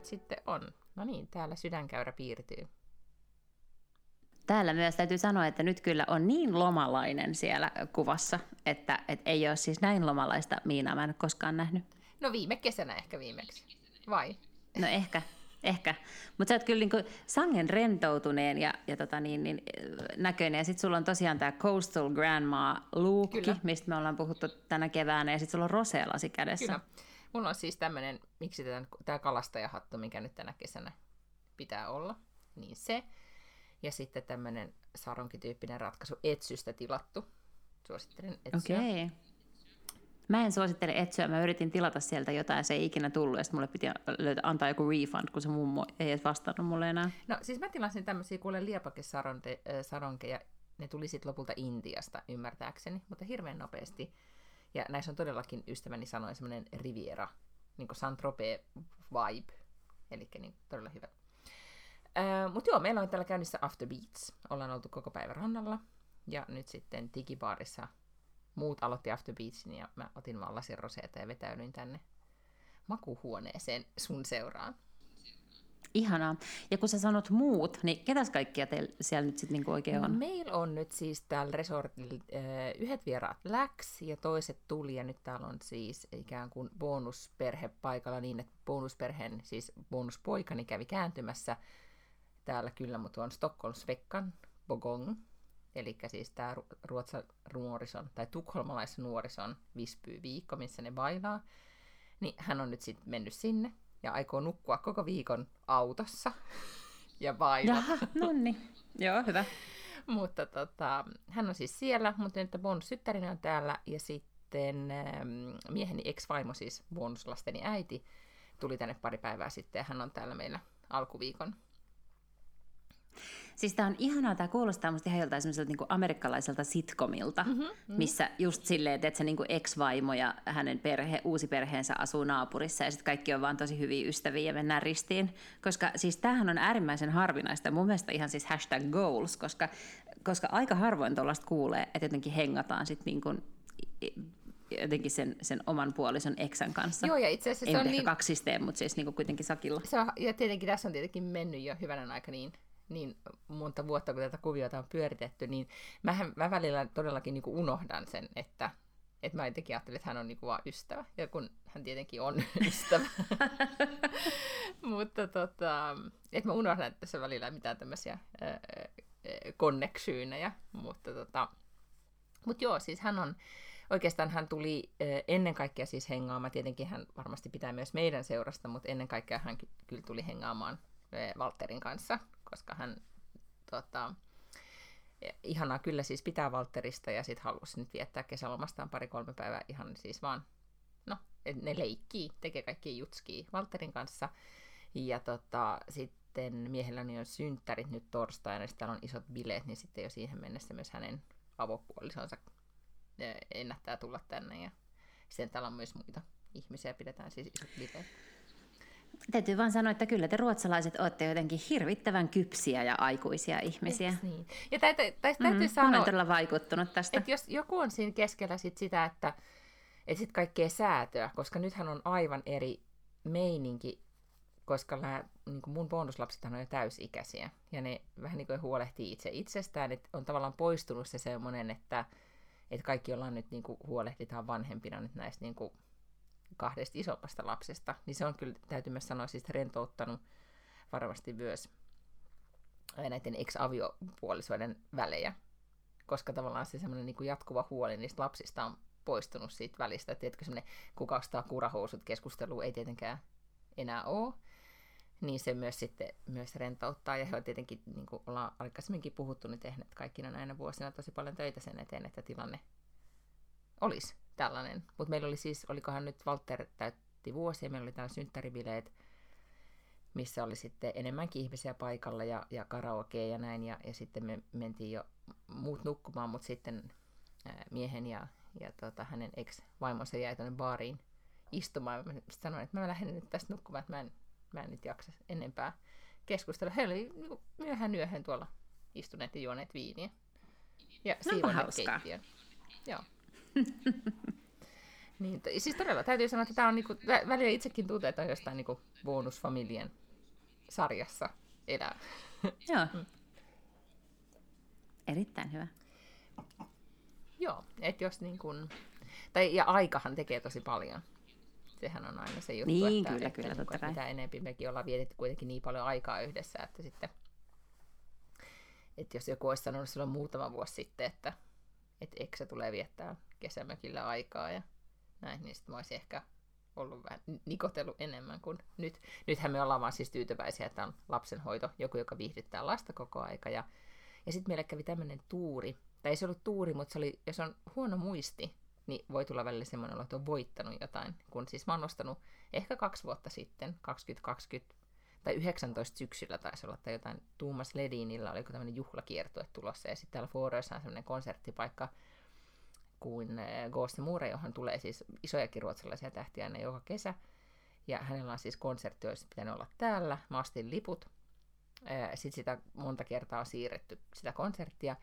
Nyt sitten on. No niin, täällä sydänkäyrä piirtyy. Täällä myös täytyy sanoa, että nyt kyllä on niin lomalainen siellä kuvassa, että, että ei ole siis näin lomalaista Miinaa mä en koskaan nähnyt. No viime kesänä ehkä viimeksi, vai? No ehkä, ehkä. Mutta sä oot kyllä niinku sangen rentoutuneen ja, ja tota niin, niin, näköinen. Ja sitten sulla on tosiaan tämä Coastal Grandma luukki, mistä me ollaan puhuttu tänä keväänä. Ja sitten sulla on roseelasi kädessä. Kyllä. Mulla on siis tämmöinen, miksi tämä kalastajahattu, mikä nyt tänä kesänä pitää olla, niin se. Ja sitten tämmöinen saronkityyppinen ratkaisu, etsystä tilattu. Suosittelen etsyä. Okei. Okay. Mä en suosittele etsyä, mä yritin tilata sieltä jotain, se ei ikinä tullut, ja sitten mulle piti löytää, antaa joku refund, kun se mummo ei edes vastannut mulle enää. No siis mä tilasin tämmöisiä kuule liepakesaronkeja, ne tuli sitten lopulta Intiasta ymmärtääkseni, mutta hirveän nopeasti. Ja näissä on todellakin ystäväni sanoi semmoinen Riviera, niin kuin saint vibe, eli niin todella hyvä. Mutta joo, meillä on täällä käynnissä After Beats. Ollaan oltu koko päivän rannalla. Ja nyt sitten digibaarissa muut aloitti After Beatsin ja mä otin vaan lasin roseeta ja vetäydyin tänne makuhuoneeseen sun seuraan. Ihanaa. Ja kun sä sanot muut, niin ketäs kaikkia teillä siellä nyt sitten niinku oikein on? Meillä on nyt siis täällä resortilla äh, yhdet vieraat läks ja toiset tuli ja nyt täällä on siis ikään kuin bonusperhe paikalla niin, että bonusperheen, siis bonuspoikani kävi kääntymässä täällä kyllä, mutta on Stockholm Svekkan Bogong, eli siis tämä ruotsa nuorison tai tukholmalaisnuorison Vispy viikko, missä ne bailaa, niin hän on nyt sitten mennyt sinne ja aikoo nukkua koko viikon autossa ja vailla. no niin. Joo, hyvä. mutta tota, hän on siis siellä, mutta nyt bonusyttärinen on täällä ja sitten ähm, mieheni ex-vaimo, siis bonuslasteni äiti, tuli tänne pari päivää sitten ja hän on täällä meillä alkuviikon Siis tämä on ihanaa, tämä kuulostaa musta ihan joltain semmoiselta niin amerikkalaiselta sitcomilta, mm-hmm, mm-hmm. missä just silleen, että se niin ex-vaimo ja hänen perhe, uusi perheensä asuu naapurissa ja sitten kaikki on vaan tosi hyviä ystäviä ja mennään ristiin. Koska siis tämähän on äärimmäisen harvinaista, mun mielestä ihan siis hashtag goals, koska, koska aika harvoin tuollaista kuulee, että jotenkin hengataan sitten niin kuin jotenkin sen, sen oman puolison eksän kanssa. Joo, ja itse asiassa se on niin... kaksisteen, mutta siis niin kuin kuitenkin sakilla. Se on, ja tietenkin tässä on tietenkin mennyt jo hyvänä aika niin niin monta vuotta, kun tätä kuviota on pyöritetty, niin mähän, mä välillä todellakin niin kuin unohdan sen, että, että mä jotenkin ajattelin, että hän on niin kuin vaan ystävä, ja kun hän tietenkin on ystävä. Mutta tota, että mä unohdan että tässä välillä mitään tämmöisiä konneksyynejä, mutta tota, mut joo, siis hän on, oikeastaan hän tuli ennen kaikkea siis hengaamaan, tietenkin hän varmasti pitää myös meidän seurasta, mutta ennen kaikkea hän kyllä tuli hengaamaan Walterin kanssa, koska hän tota, ihanaa kyllä siis pitää Walterista ja sitten halusi nyt viettää kesälomastaan pari-kolme päivää ihan siis vaan, no, ne leikkii, tekee kaikki jutskii Walterin kanssa. Ja tota, sitten miehelläni on synttärit nyt torstaina, täällä on isot bileet, niin sitten jo siihen mennessä myös hänen avopuolisonsa ennättää tulla tänne. Ja sitten täällä on myös muita ihmisiä, pidetään siis isot bileet. Täytyy vaan sanoa, että kyllä te ruotsalaiset olette jotenkin hirvittävän kypsiä ja aikuisia ihmisiä. Niin? Ja täytyy, täytyy, täytyy mm, sanoa, olen todella vaikuttunut tästä. Että jos joku on siinä keskellä sit sitä, että, että sit kaikkea säätöä, koska nythän on aivan eri meininki, koska nämä, niin mun bonuslapsethan on jo täysikäisiä, ja ne vähän niin kuin huolehtii itse itsestään, että on tavallaan poistunut se semmoinen, että, että kaikki ollaan nyt niin kuin huolehditaan vanhempina nyt näistä niin kuin kahdesta isompasta lapsesta, niin se on kyllä, täytyy myös sanoa, siis rentouttanut varmasti myös näiden ex-aviopuolisoiden välejä, koska tavallaan se semmoinen niin jatkuva huoli niistä lapsista on poistunut siitä välistä. Tiedätkö, semmoinen kuka ostaa kurahousut keskustelu ei tietenkään enää ole, niin se myös sitten myös rentouttaa. Ja he on tietenkin, niin kuin ollaan aikaisemminkin puhuttu, niin tehneet kaikkina näinä vuosina tosi paljon töitä sen eteen, että tilanne olisi tällainen. Mutta meillä oli siis, olikohan nyt Walter täytti vuosia, meillä oli täällä synttäribileet missä oli sitten enemmänkin ihmisiä paikalla ja, ja karaoke ja näin. Ja, ja sitten me mentiin jo muut nukkumaan, mutta sitten ää, miehen ja, ja tota, hänen ex-vaimonsa jäi tuonne baariin istumaan. Ja mä sanoin, että mä lähden nyt tästä nukkumaan, että mä en, mä en nyt jaksa enempää keskustella. He oli niin myöhään yöhön tuolla istuneet ja juoneet viiniä. Ja no, keittiön. Joo. niin, siis todella täytyy sanoa, että tämä on niinku, välillä itsekin tuntuu, että on jostain niinku bonusfamilien sarjassa elää. Joo. Mm. Erittäin hyvä. Joo, että jos niin kun, tai ja aikahan tekee tosi paljon. Sehän on aina se juttu, niin, että, kyllä, että, kyllä, että, että mitä enemmän mekin ollaan vietetty kuitenkin niin paljon aikaa yhdessä, että sitten että jos joku olisi sanonut silloin muutama vuosi sitten, että, että eksä tulee viettää kesämökillä aikaa ja näin, niin sitten mä olisin ehkä ollut vähän nikotellut enemmän kuin nyt. Nythän me ollaan vaan siis tyytyväisiä, että on lapsenhoito, joku, joka viihdyttää lasta koko aika. Ja, ja sitten meille kävi tämmöinen tuuri, tai ei se ollut tuuri, mutta se oli, jos on huono muisti, niin voi tulla välillä semmoinen olo, että on voittanut jotain. Kun siis mä oon nostanut ehkä kaksi vuotta sitten, 2020, tai 19 syksyllä taisi olla, tai jotain Tuumas Ledinillä, oliko tämmöinen juhlakiertue tulossa, ja sitten täällä Fooreissa on semmoinen konserttipaikka, kuin eh, Ghost Mure, johon tulee siis isojakin ruotsalaisia tähtiä aina joka kesä. Ja hänellä on siis konsertti, olisi pitänyt olla täällä. Mä ostin liput. Eh, Sitten sitä monta kertaa siirretty, sitä konserttia.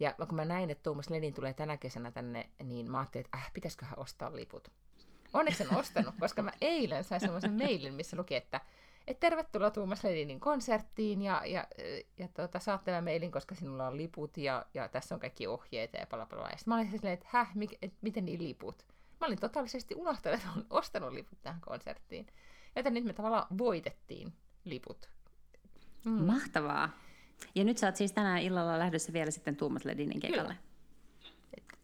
Ja kun mä näin, että Tuomas Lenin tulee tänä kesänä tänne, niin mä ajattelin, että äh, pitäisiköhän ostaa liput. Onneksi en ostanut, koska mä eilen sain semmoisen mailin, missä luki, että et tervetuloa Tuomas Ledinin konserttiin ja, ja, ja tuota, saatte tämän mailin, koska sinulla on liput ja, ja tässä on kaikki ohjeita ja pala pala. Ja mä olin silleen, että häh, mik, et, miten niin liput? Mä olin totaalisesti unohtanut, että olen ostanut liput tähän konserttiin. Joten nyt me tavallaan voitettiin liput. Mm. Mahtavaa. Ja nyt sä oot siis tänään illalla lähdössä vielä sitten Tuomas Ledinin kekalle.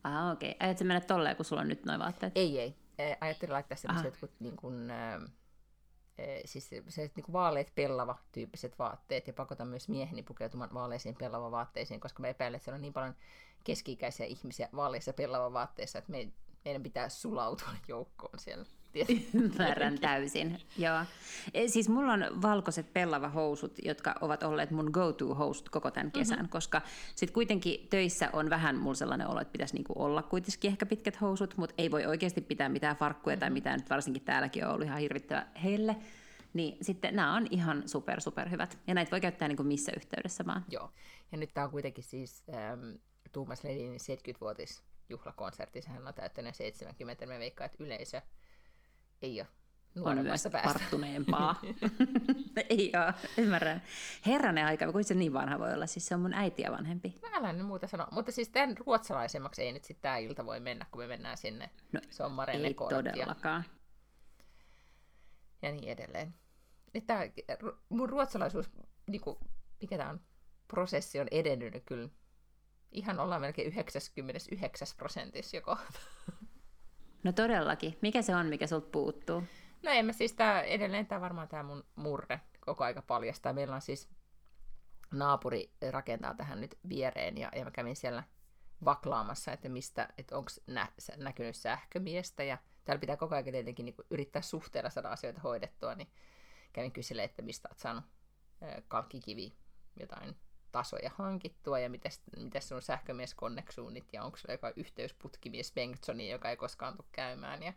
Ah, okei. Okay. Ajatko mennä tolleen, kun sulla on nyt noin vaatteet? Ei, ei. Ajattelin laittaa sellaiset jotkut niin kuin, äh, siis se niin vaaleet pellava tyyppiset vaatteet ja pakota myös mieheni pukeutumaan vaaleisiin pellava vaatteisiin, koska mä epäilen, että siellä on niin paljon keski-ikäisiä ihmisiä vaaleissa pellava vaatteissa, että me, meidän pitää sulautua joukkoon siellä. Ymmärrän täysin, joo. E, siis mulla on valkoiset pellava housut, jotka ovat olleet mun go-to-housut koko tämän kesän, mm-hmm. koska sitten kuitenkin töissä on vähän mulla sellainen olo, että pitäisi niinku olla kuitenkin ehkä pitkät housut, mutta ei voi oikeasti pitää mitään farkkuja mm-hmm. tai mitään, nyt varsinkin täälläkin on ollut ihan hirvittävä heille. Niin sitten nämä on ihan super, super hyvät. Ja näitä voi käyttää niin kuin missä yhteydessä vaan. Joo. Ja nyt tämä on kuitenkin siis ähm, Tuumas Ledinin 70-vuotis juhlakonsertti. Sehän on täyttänyt 70. Me veikkaan, että yleisö ei ole on myös varttuneempaa. ei ole, ymmärrän. Herranen aika, kuinka se niin vanha voi olla? Siis se on mun äitiä vanhempi. Mä älä nyt muuta sanoa. Mutta siis tämän ruotsalaisemmaksi ei nyt sitten tämä ilta voi mennä, kun me mennään sinne. No, Marenne ei todellakaan. Ja niin edelleen. Että mun ruotsalaisuus, niin kuin, mikä tämä on, prosessi on edennyt kyllä. Ihan ollaan melkein 99 prosentissa joko. No todellakin. Mikä se on, mikä sulta puuttuu? No en mä siis tää, edelleen tämä varmaan tämä mun murre koko aika paljastaa. Meillä on siis naapuri rakentaa tähän nyt viereen ja, ja mä kävin siellä vaklaamassa, että mistä, että onko nä, näkynyt sähkömiestä ja täällä pitää koko ajan tietenkin niin yrittää suhteella saada asioita hoidettua, niin kävin kyselemään, että mistä olet saanut kalkkikivi jotain tasoja hankittua ja miten, sun sähkömies konneksuunnit ja onko sulla joka yhteysputkimies Bengtsoni, joka ei koskaan tule käymään ja,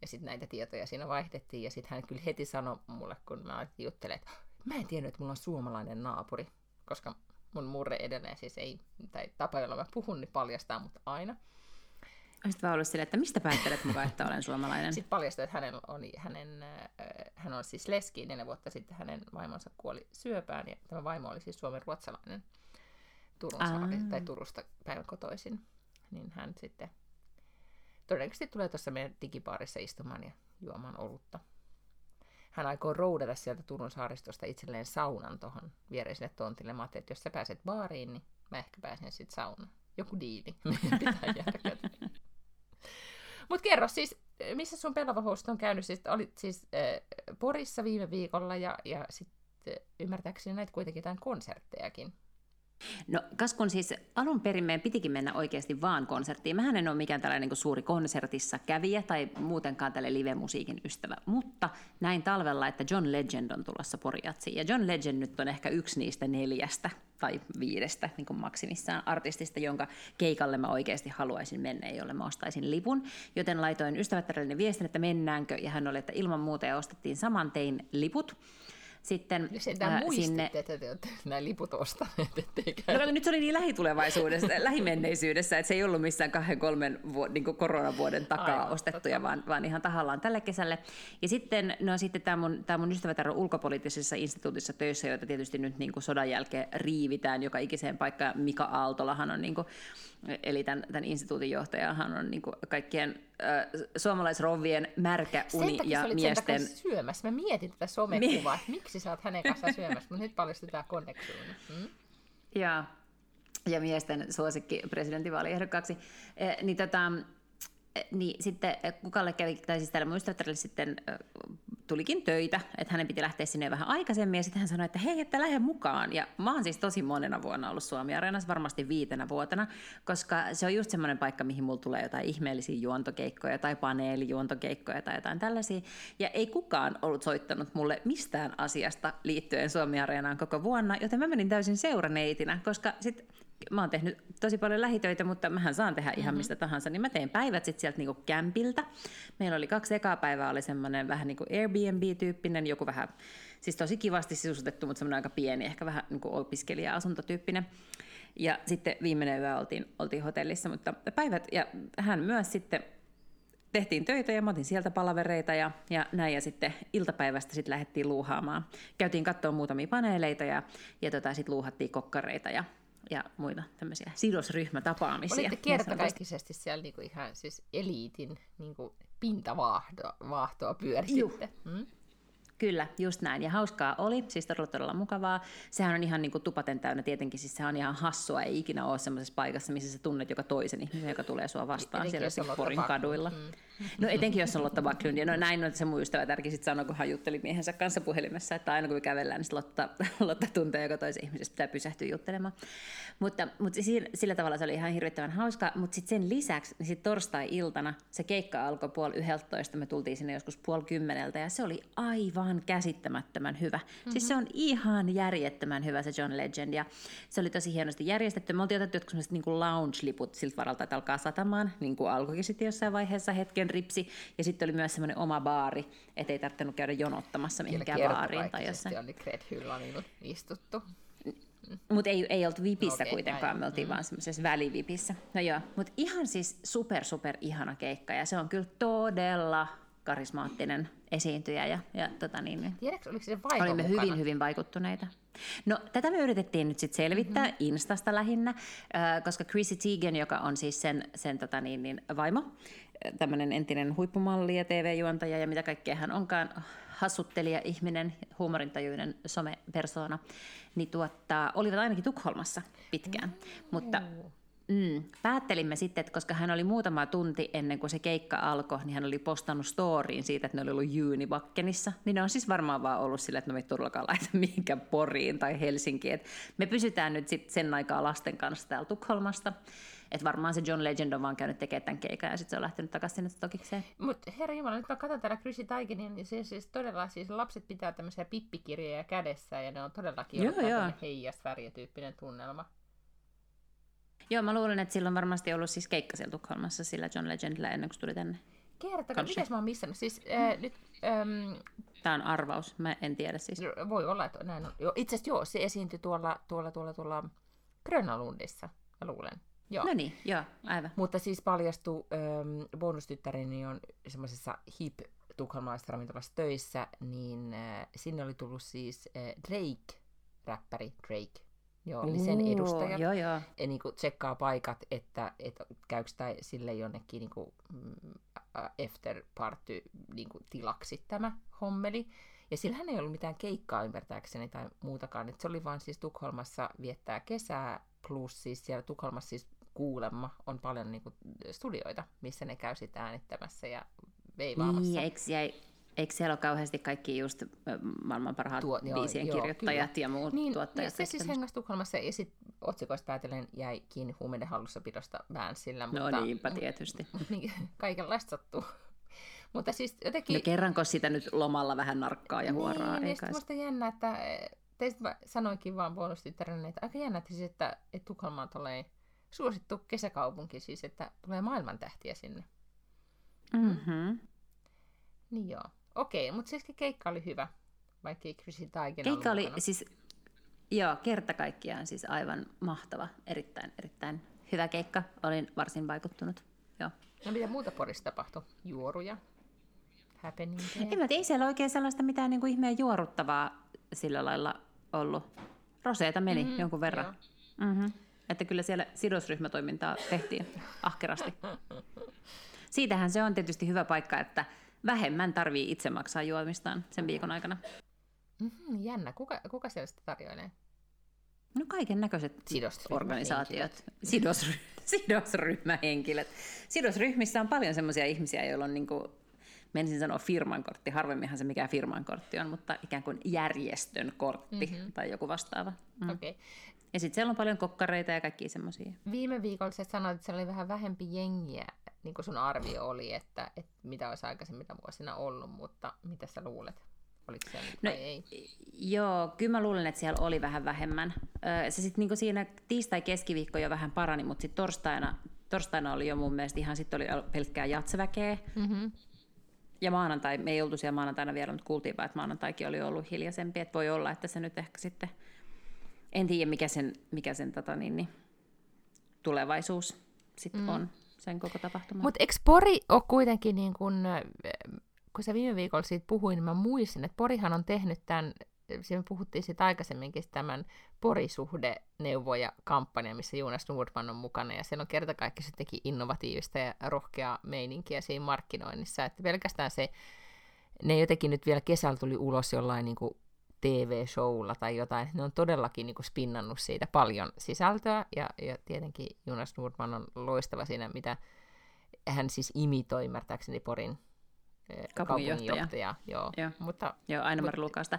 ja sitten näitä tietoja siinä vaihdettiin ja sitten hän kyllä heti sanoi mulle, kun mä juttelin, että mä en tiennyt, että mulla on suomalainen naapuri, koska mun murre edelleen siis ei, tai tapa, jolla mä puhun, niin paljastaa mut aina. Olisit vaan ollut silleen, että mistä päättelet mukaan, että olen suomalainen? Sitten paljastui, että hänen on, hänen, äh, hän on siis leski, neljä vuotta sitten hänen vaimonsa kuoli syöpään, ja tämä vaimo oli siis suomen ruotsalainen Turun saari, tai Turusta päivän kotoisin. Niin hän sitten todennäköisesti tulee tuossa meidän digipaarissa istumaan ja juomaan olutta. Hän aikoo roudata sieltä Turun saaristosta itselleen saunan tuohon viereiselle tontille. Mä että jos sä pääset baariin, niin mä ehkä pääsen sitten saunaan. Joku diili. Meidän pitää Mutta kerro siis, missä sun pelava on käynyt? Siis, olit siis äh, Porissa viime viikolla ja, ja sitten ymmärtääkseni näitä kuitenkin jotain konserttejakin. No Kaskun siis alun perin meidän pitikin mennä oikeasti vaan konserttiin. Mähän en ole mikään tällainen niin suuri konsertissa kävijä tai muutenkaan tälle live-musiikin ystävä, mutta näin talvella, että John Legend on tulossa Poriatsiin. Ja John Legend nyt on ehkä yksi niistä neljästä tai viidestä niin kuin maksimissaan artistista, jonka keikalle mä oikeasti haluaisin mennä, jolle mä ostaisin lipun. Joten laitoin ystävättärellinen viestin, että mennäänkö, ja hän oli, että ilman muuta, ja ostettiin saman tein liput sitten Sentään ää, sinne... että te olette nämä liput ostaneet, No, nyt se oli niin lähitulevaisuudessa, lähimenneisyydessä, että se ei ollut missään kahden, kolmen vu- niin koronavuoden takaa Aivan, ostettuja, vaan, vaan ihan tahallaan tälle kesälle. Ja sitten, no, sitten tämä mun, tämä mun ystävätär on ulkopoliittisessa instituutissa töissä, joita tietysti nyt niin kuin sodan jälkeen riivitään joka ikiseen paikkaan. Mika Aaltolahan on niin kuin, eli tämän, tämän instituutin johtajahan on niin kaikkien äh, suomalaisrovvien märkä uni sen ja miesten... Sen syömässä. Mä mietin tätä somekuvaa, että miksi sä oot hänen kanssaan syömässä, mutta nyt paljastetaan konneksiuni. Hmm? Ja, ja miesten suosikki presidentinvaaliehdokkaaksi. Eh, niin tota, niin sitten kukalle kävi, tai siis täällä muistavatelle sitten tulikin töitä, että hänen piti lähteä sinne vähän aikaisemmin, ja sitten hän sanoi, että hei, että lähde mukaan. Ja mä oon siis tosi monena vuonna ollut Suomi-areenassa, varmasti viitenä vuotena, koska se on just semmoinen paikka, mihin mulla tulee jotain ihmeellisiä juontokeikkoja tai paneelijuontokeikkoja tai jotain tällaisia. Ja ei kukaan ollut soittanut mulle mistään asiasta liittyen Suomi-areenaan koko vuonna, joten mä menin täysin seuraneitinä, koska sitten mä oon tehnyt tosi paljon lähitöitä, mutta mähän saan tehdä ihan mm-hmm. mistä tahansa, niin mä teen päivät sitten sieltä niinku kämpiltä. Meillä oli kaksi ekaa päivää, oli semmoinen vähän niin kuin Airbnb-tyyppinen, joku vähän, siis tosi kivasti sisustettu, mutta semmoinen aika pieni, ehkä vähän niin kuin opiskelija-asuntotyyppinen. Ja sitten viimeinen yö oltiin, oltiin hotellissa, mutta päivät, ja hän myös sitten tehtiin töitä ja mä otin sieltä palavereita ja, ja näin. Ja sitten iltapäivästä sitten lähdettiin luuhaamaan. Käytiin katsoa muutamia paneeleita ja, ja tota, sitten luuhattiin kokkareita ja ja muita tämmöisiä sidosryhmätapaamisia. Olitte kertakaikkisesti siellä niinku ihan siis eliitin niinku pintavaahtoa pyöristitte. Mm? Kyllä, just näin. Ja hauskaa oli, siis todella todella mukavaa. Sehän on ihan niin kuin tupaten täynnä tietenkin, siis se on ihan hassua, ei ikinä ole semmoisessa paikassa, missä sä tunnet joka toisen ihmisen, joka tulee sua vastaan Etenkin siellä Porin kaduilla. Mm. No etenkin jos on Lotta Backlund, ja no näin on se mun ystävä tärkeä sitten sanoi, kun hän jutteli miehensä kanssa puhelimessa, että aina kun me kävellään, niin Lotta, Lotta tuntee joka toisen ihmisestä, pitää pysähtyä juttelemaan. Mutta, mutta sillä tavalla se oli ihan hirvittävän hauska, mutta sitten sen lisäksi, niin sit torstai-iltana se keikka alkoi puoli yhdeltoista, me tultiin sinne joskus puoli kymmeneltä, ja se oli aivan käsittämättömän hyvä. Mm-hmm. Siis se on ihan järjettömän hyvä se John Legend, ja se oli tosi hienosti järjestetty. Me oltiin otettu jotkut niin lounge-liput siltä varalta, että alkaa satamaan, niin kuin alkoikin sitten jossain vaiheessa hetken ripsi, ja sitten oli myös semmoinen oma baari, ettei tarvinnut käydä jonottamassa mihinkään baariin tai jossain. oli Gret Hyllanilla istuttu. Mutta ei, ei oltu vipissä okay, kuitenkaan, näin. me oltiin mm. vaan semmoisessa välivipissä. No joo, mutta ihan siis super super ihana keikka ja se on kyllä todella karismaattinen esiintyjä. Ja, ja tota niin, niin Tiedätkö, oliko se vaimo Olimme mukana? hyvin, hyvin vaikuttuneita. No, tätä me yritettiin nyt sitten selvittää mm-hmm. Instasta lähinnä, koska Chrissy Teigen, joka on siis sen, sen tota niin, niin, vaimo, tämmöinen entinen huippumalli ja TV-juontaja ja mitä kaikkea hän onkaan, hassuttelija, ihminen, huumorintajuinen somepersona, niin tuottaa, olivat ainakin Tukholmassa pitkään. Mm. Mutta Mm. Päättelimme sitten, että koska hän oli muutama tunti ennen kuin se keikka alkoi, niin hän oli postannut storiin siitä, että ne oli ollut Jyynibakkenissa. Niin ne on siis varmaan vaan ollut sillä, että me ei todellakaan laita mihinkään Poriin tai Helsinkiin. Et me pysytään nyt sitten sen aikaa lasten kanssa täällä Tukholmasta. Että varmaan se John Legend on vaan käynyt tekemään tämän keikan ja sitten se on lähtenyt takaisin sinne Stokikseen. Mutta herra Jumala, nyt mä katson täällä Chrissy Taigenin, niin se siis todella, siis lapset pitää tämmöisiä pippikirjoja kädessä ja ne on todellakin joo, joo. heijasvärjetyyppinen tunnelma. Joo, mä luulen, että silloin varmasti ollut siis keikka siellä Tukholmassa sillä John Legendillä ennen kuin tuli tänne. Kertokaa, miten mä oon missannut? Siis, äh, nyt, ähm, Tämä on arvaus, mä en tiedä siis. Voi olla, että näin on. Itse asiassa joo, se esiintyi tuolla, tuolla, tuolla, tuolla Grönalundissa, mä luulen. Joo. No niin, joo, aivan. Mutta siis paljastui, ähm, bonustyttäreni on semmoisessa hip tukholmalaisessa ravintolassa töissä, niin äh, sinne oli tullut siis äh, Drake, räppäri Drake, Joo, eli sen edustajat joo, joo. Ja, niin kuin, tsekkaa paikat, että, että käykö tämä sille jonnekin niin kuin, mm, after party niin kuin, tilaksi tämä hommeli. Ja sillähän ei ollut mitään keikkaa ymmärtääkseni tai muutakaan. Et se oli vaan siis Tukholmassa viettää kesää, plus siis siellä Tukholmassa siis kuulemma on paljon niin kuin, studioita, missä ne käy sitä äänittämässä ja veivaamassa. Niin, eikö jäi Eikö siellä ole kauheasti kaikki just maailman parhaat Tuo, joo, biisien joo, kirjoittajat kyllä. ja muut niin, tuottajat? Niin, se siis hengasi Tukholmassa ja sitten otsikoista päätellen jäi kiinni huumeiden hallussapidosta Vansillä. No mutta, niinpä tietysti. Niin, kaikenlaista sattuu. mutta siis jotenkin... No kerranko sitä nyt lomalla vähän narkkaa ja huoraa? Niin, niin musta jännä, että teistä mä sanoinkin vaan bonustyttärenne, että aika jännä, että, siis, että, että Tukholma on suosittu kesäkaupunki, siis että tulee maailmantähtiä sinne. Mm-hmm. Niin joo. Okei, mutta siis keikka oli hyvä, vaikka ei Chrissy Taigen Keikka oli mukana. siis, joo, kerta kaikkiaan siis aivan mahtava, erittäin, erittäin hyvä keikka. Olin varsin vaikuttunut, joo. No mitä muuta Porissa tapahtui? Juoruja? Happening? En mä tiedä, ei siellä oikein sellaista mitään niin kuin ihmeen juoruttavaa sillä lailla ollut. Roseita meni mm-hmm, jonkun verran. Mm-hmm. Että kyllä siellä sidosryhmätoimintaa tehtiin ahkerasti. Siitähän se on tietysti hyvä paikka, että vähemmän tarvii itse maksaa juomistaan sen viikon aikana. Mm-hmm, jännä. Kuka, kuka siellä sitä tarjoilee? No kaiken näköiset organisaatiot, sidosry, sidosryhmähenkilöt. Sidosryhmissä on paljon sellaisia ihmisiä, joilla on niin kuin, menisin sanoa firman kortti, harvemminhan se mikä firman kortti on, mutta ikään kuin järjestön kortti mm-hmm. tai joku vastaava. Mm. Okay. Ja sitten siellä on paljon kokkareita ja kaikki semmoisia. Viime viikolla sä sanoit, että siellä oli vähän vähempi jengiä, niin kuin sun arvio oli, että, että mitä olisi aikaisemmilla vuosina ollut, mutta mitä sä luulet? Oliko se no, ei? Joo, kyllä mä luulen, että siellä oli vähän vähemmän. Se sitten niinku siinä tiistai-keskiviikko jo vähän parani, mutta sitten torstaina, torstaina oli jo mun mielestä ihan sitten oli pelkkää jatseväkeä. Mm-hmm. Ja maanantai, me ei oltu siellä maanantaina vielä, mutta kuultiin vaan, että maanantaikin oli ollut hiljaisempi, että voi olla, että se nyt ehkä sitten, en tiedä mikä sen, mikä sen tota, niin, niin, tulevaisuus sitten mm. on sen koko tapahtuman. Mutta eikö Pori ole kuitenkin, niin kun, kun sä viime viikolla siitä puhuin, niin mä muistin, että Porihan on tehnyt tämän, siinä puhuttiin siitä aikaisemminkin tämän Porisuhde-neuvoja kampanja, missä Jonas Nordman on mukana, ja siellä on kertakaikkisesti teki innovatiivista ja rohkeaa meininkiä siinä markkinoinnissa, että pelkästään se, ne jotenkin nyt vielä kesällä tuli ulos jollain niin kuin TV-showlla tai jotain. Ne on todellakin niin kuin spinnannut siitä paljon sisältöä, ja, ja tietenkin Jonas Nordman on loistava siinä, mitä hän siis imitoi ymmärtääkseni Porin eh, kaupunginjohtaja. Joo. Joo. Mutta, joo, aina mutta, Lukasta.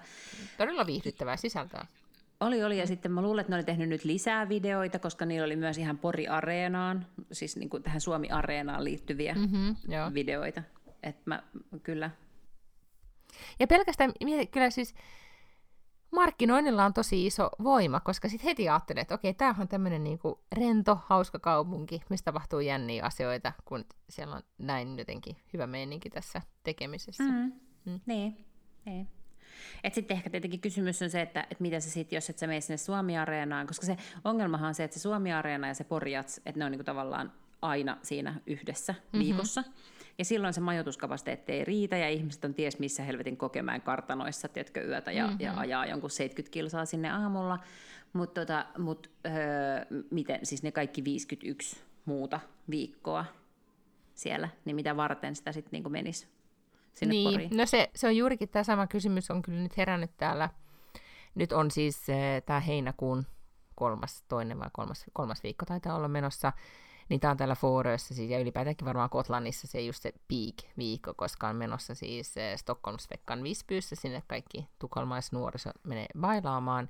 Todella viihdyttävää sisältöä. Oli, oli, ja sitten mä luulen, että ne oli tehnyt nyt lisää videoita, koska niillä oli myös ihan Pori-areenaan, siis niin kuin tähän Suomi-areenaan liittyviä mm-hmm, videoita. Että mä kyllä... Ja pelkästään, kyllä siis markkinoinnilla on tosi iso voima, koska sitten heti ajattelee, että okei, tämähän on tämmöinen niinku rento, hauska kaupunki, mistä tapahtuu jänniä asioita, kun siellä on näin jotenkin hyvä meininki tässä tekemisessä. Mm. Mm. Niin, niin. Et sitten ehkä tietenkin kysymys on se, että, että mitä se sitten, jos et sä mene sinne Suomi-areenaan, koska se ongelmahan on se, että se Suomi-areena ja se Porjats, että ne on niinku tavallaan aina siinä yhdessä mm-hmm. viikossa. Ja silloin se majoituskapasiteetti ei riitä ja ihmiset on ties missä helvetin kokemään kartanoissa, tiedätkö, yötä ja, mm-hmm. ja ajaa jonkun 70 kilsaa sinne aamulla. Mutta tota, mut, öö, miten, siis ne kaikki 51 muuta viikkoa siellä, niin mitä varten sitä sitten niinku menisi sinne niin, poriin? no se, se on juurikin tämä sama kysymys on kyllä nyt herännyt täällä. Nyt on siis äh, tämä heinäkuun kolmas, toinen vai kolmas, kolmas viikko taitaa olla menossa niin tämä on täällä Fårössä siis, ja ylipäätäänkin varmaan Kotlannissa se just se peak-viikko, koska on menossa siis eh, Stockholmsveckan Visbyssä, sinne kaikki tukholmaisnuoriso menee bailaamaan,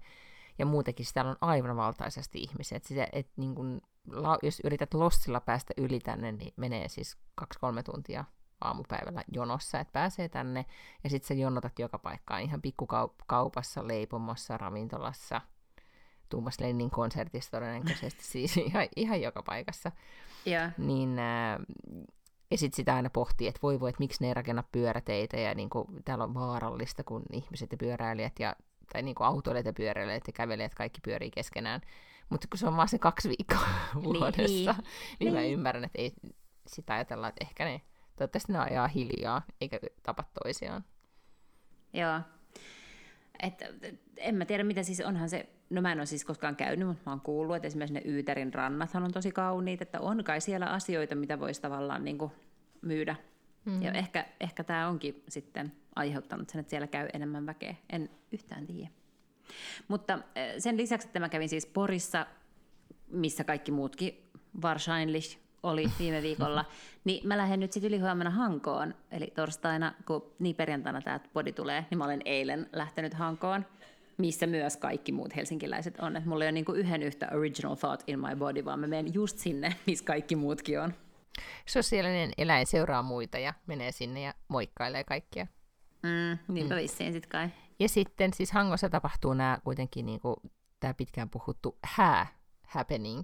ja muutenkin täällä on aivan valtaisesti ihmisiä, että sitä, et niin kun, jos yrität lossilla päästä yli tänne, niin menee siis kaksi-kolme tuntia aamupäivällä jonossa, että pääsee tänne, ja sitten sä jonotat joka paikkaan, ihan pikkukaupassa, leipomossa, ravintolassa, Tuumas Lennin konsertissa todennäköisesti, siis ihan, ihan joka paikassa. Yeah. Niin, äh, ja sitten sitä aina pohtii, että voi voi, että miksi ne ei rakenna pyöräteitä, ja niin kuin, täällä on vaarallista, kun ihmiset ja pyöräilijät, ja, tai niin kuin autoilijat ja pyöräilijät ja kävelijät kaikki pyörii keskenään. Mutta kun se on vaan se kaksi viikkoa vuodessa, niin, niin, niin mä niin. ymmärrän, että ei sitä ajatella, että ehkä ne, toivottavasti ne ajaa hiljaa, eikä tapa toisiaan. Joo. Et, en mä tiedä, mitä siis onhan se no mä en ole siis koskaan käynyt, mutta mä oon kuullut, että esimerkiksi ne Yyterin rannathan on tosi kauniit, että on kai siellä asioita, mitä voisi tavallaan niin kuin myydä. Mm. Ja ehkä, ehkä tämä onkin sitten aiheuttanut sen, että siellä käy enemmän väkeä. En yhtään tiedä. Mutta sen lisäksi, että mä kävin siis Porissa, missä kaikki muutkin wahrscheinlich oli viime viikolla, niin mä lähden nyt sitten ylihuomenna Hankoon, eli torstaina, kun niin perjantaina tämä podi tulee, niin mä olen eilen lähtenyt Hankoon missä myös kaikki muut helsinkiläiset on. Että mulla ei ole niinku yhden yhtä original thought in my body, vaan mä menen just sinne, missä kaikki muutkin on. Sosiaalinen eläin seuraa muita ja menee sinne ja moikkailee kaikkia. Mm, niinpä mm. vissiin sit kai. Ja sitten siis Hangossa tapahtuu nämä kuitenkin niinku, tämä pitkään puhuttu hää happening.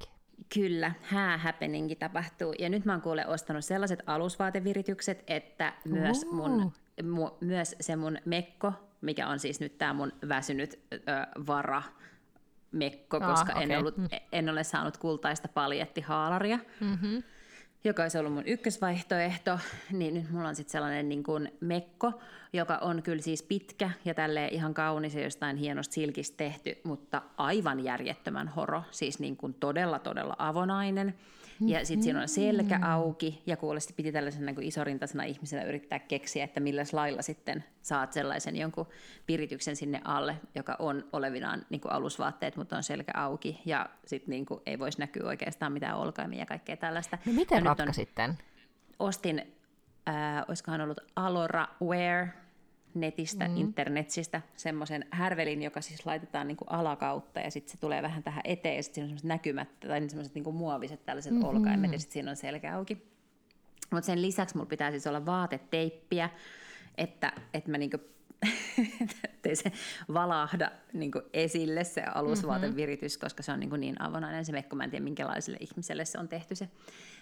Kyllä, hää happeningi tapahtuu. Ja nyt mä oon kuule ostanut sellaiset alusvaateviritykset, että myös, mun, mu, myös se mun mekko, mikä on siis nyt tämä mun väsynyt ö, vara, mekko, koska ah, okay. en, ollut, mm. en ole saanut kultaista paljettihaalaria. Mm-hmm joka olisi ollut mun ykkösvaihtoehto, niin nyt mulla on sitten sellainen niin kuin mekko, joka on kyllä siis pitkä ja tälle ihan kaunis ja jostain hienosta silkistä tehty, mutta aivan järjettömän horo, siis niin kuin todella todella avonainen. Ja sitten siinä on selkä mm. auki, ja kuulesti piti tällaisen niin isorintaisena ihmisenä yrittää keksiä, että millä lailla sitten saat sellaisen jonkun pirityksen sinne alle, joka on olevinaan niin alusvaatteet, mutta on selkä auki, ja sitten niin ei voisi näkyä oikeastaan mitään olkaimia ja kaikkea tällaista. No miten ratkaisit tämän? Ostin, äh, olisikohan ollut Alora Wear, netistä, mm. internetsistä semmoisen härvelin, joka siis laitetaan niin kuin alakautta ja sitten se tulee vähän tähän eteen ja sitten siinä on semmoiset näkymättä tai semmoiset niin kuin muoviset tällaiset mm-hmm. olkaimet ja sitten siinä on selkä auki. Mutta sen lisäksi mulla pitää siis olla vaateteippiä, että, että mä niinku ettei se valahda niin esille se alusvaateviritys, mm-hmm. koska se on niin, niin avonainen se mekko. Mä en tiedä, minkälaiselle ihmiselle se on tehty se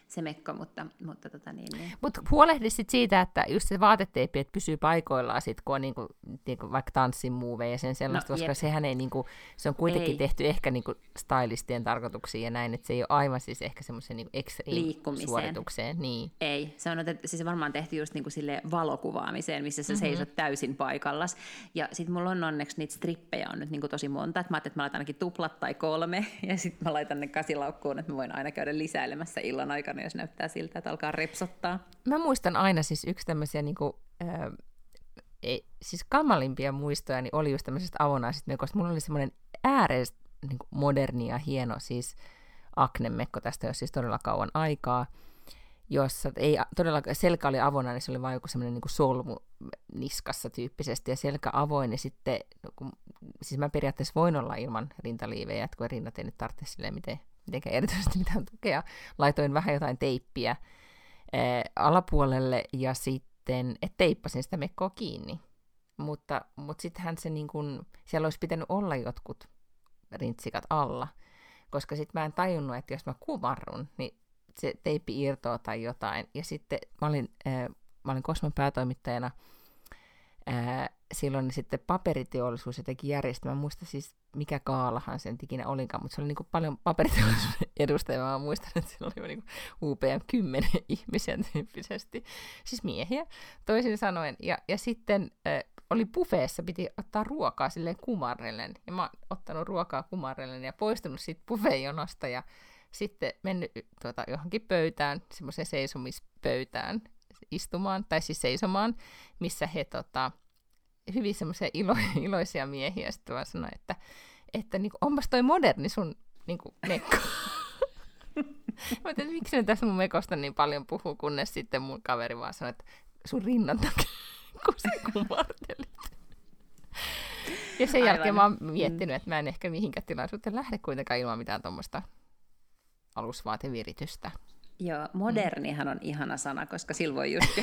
se mekko, mutta, mutta tota niin, niin. Mut huolehdi sit siitä, että just se vaateteippi, että pysyy paikoillaan sit, kun on niinku, niinku vaikka tanssin muuveja ja sen sellaista, no, koska jep. sehän ei niinku, se on kuitenkin ei. tehty ehkä niinku stylistien tarkoituksiin ja näin, että se ei ole aivan siis ehkä semmoisen niinku suoritukseen. Niin. Ei, se on otettu, siis varmaan tehty just niinku sille valokuvaamiseen, missä sä mm-hmm. seisot täysin paikallas. Ja sit mulla on onneksi niitä strippejä on nyt niinku tosi monta, että mä ajattelin, että mä laitan ainakin tuplat tai kolme, ja sitten mä laitan ne kasilaukkuun, että mä voin aina käydä lisäilemässä illan aikana jos näyttää siltä, että alkaa repsottaa. Mä muistan aina siis yksi tämmöisiä niin kuin, äh, ei, siis kamalimpia muistoja niin oli just tämmöisestä avonaisesta mekosta. Mulla oli semmoinen ääreistä niin moderni ja hieno siis aknemekko tästä jo siis todella kauan aikaa, jossa ei todella, selkä oli avoinna, niin se oli vain joku semmoinen niin solmu niskassa tyyppisesti, ja selkä avoin, ja sitten, no kun, siis mä periaatteessa voin olla ilman rintaliivejä, että kun rinnat ei nyt tarvitse silleen miten mitenkään erityisesti mitään tukea. Laitoin vähän jotain teippiä ää, eh, alapuolelle ja sitten, että teippasin sitä mekkoa kiinni. Mutta, mutta sittenhän se niin kun, siellä olisi pitänyt olla jotkut rintsikat alla, koska sitten mä en tajunnut, että jos mä kumarrun, niin se teippi irtoaa tai jotain. Ja sitten mä olin, ää, mä olin Kosmon päätoimittajana ää, silloin sitten paperiteollisuus jotenkin järjesti. Mä muistan siis, mikä kaalahan sen ikinä olikaan, mutta se oli niin paljon paperiteollisuuden edustajia. Mä muistan, että siellä oli niin UPM kymmenen ihmisen tyyppisesti, siis miehiä toisin sanoen. Ja, ja sitten äh, oli bufeessa, piti ottaa ruokaa silleen kumarrellen. Ja mä oon ottanut ruokaa kumarrellen ja poistunut siitä buffejonosta ja sitten mennyt tuota, johonkin pöytään, semmoiseen seisomispöytään istumaan, tai siis seisomaan, missä he tota, hyvin semmoisia ilo, iloisia miehiä, sitten vaan sanoi, että, että niin kuin, onpas toi moderni sun niin kuin, mekko. Mä että miksi ne tässä mun mekosta niin paljon puhuu, kunnes sitten mun kaveri vaan sanoi, että sun rinnat kun sä kumartelit. Ja sen Aivan. jälkeen mä oon miettinyt, että mä en ehkä mihinkään tilaisuuteen lähde kuitenkaan ilman mitään tuommoista alusvaateviritystä. Joo, modernihan on ihana sana, koska silloin just,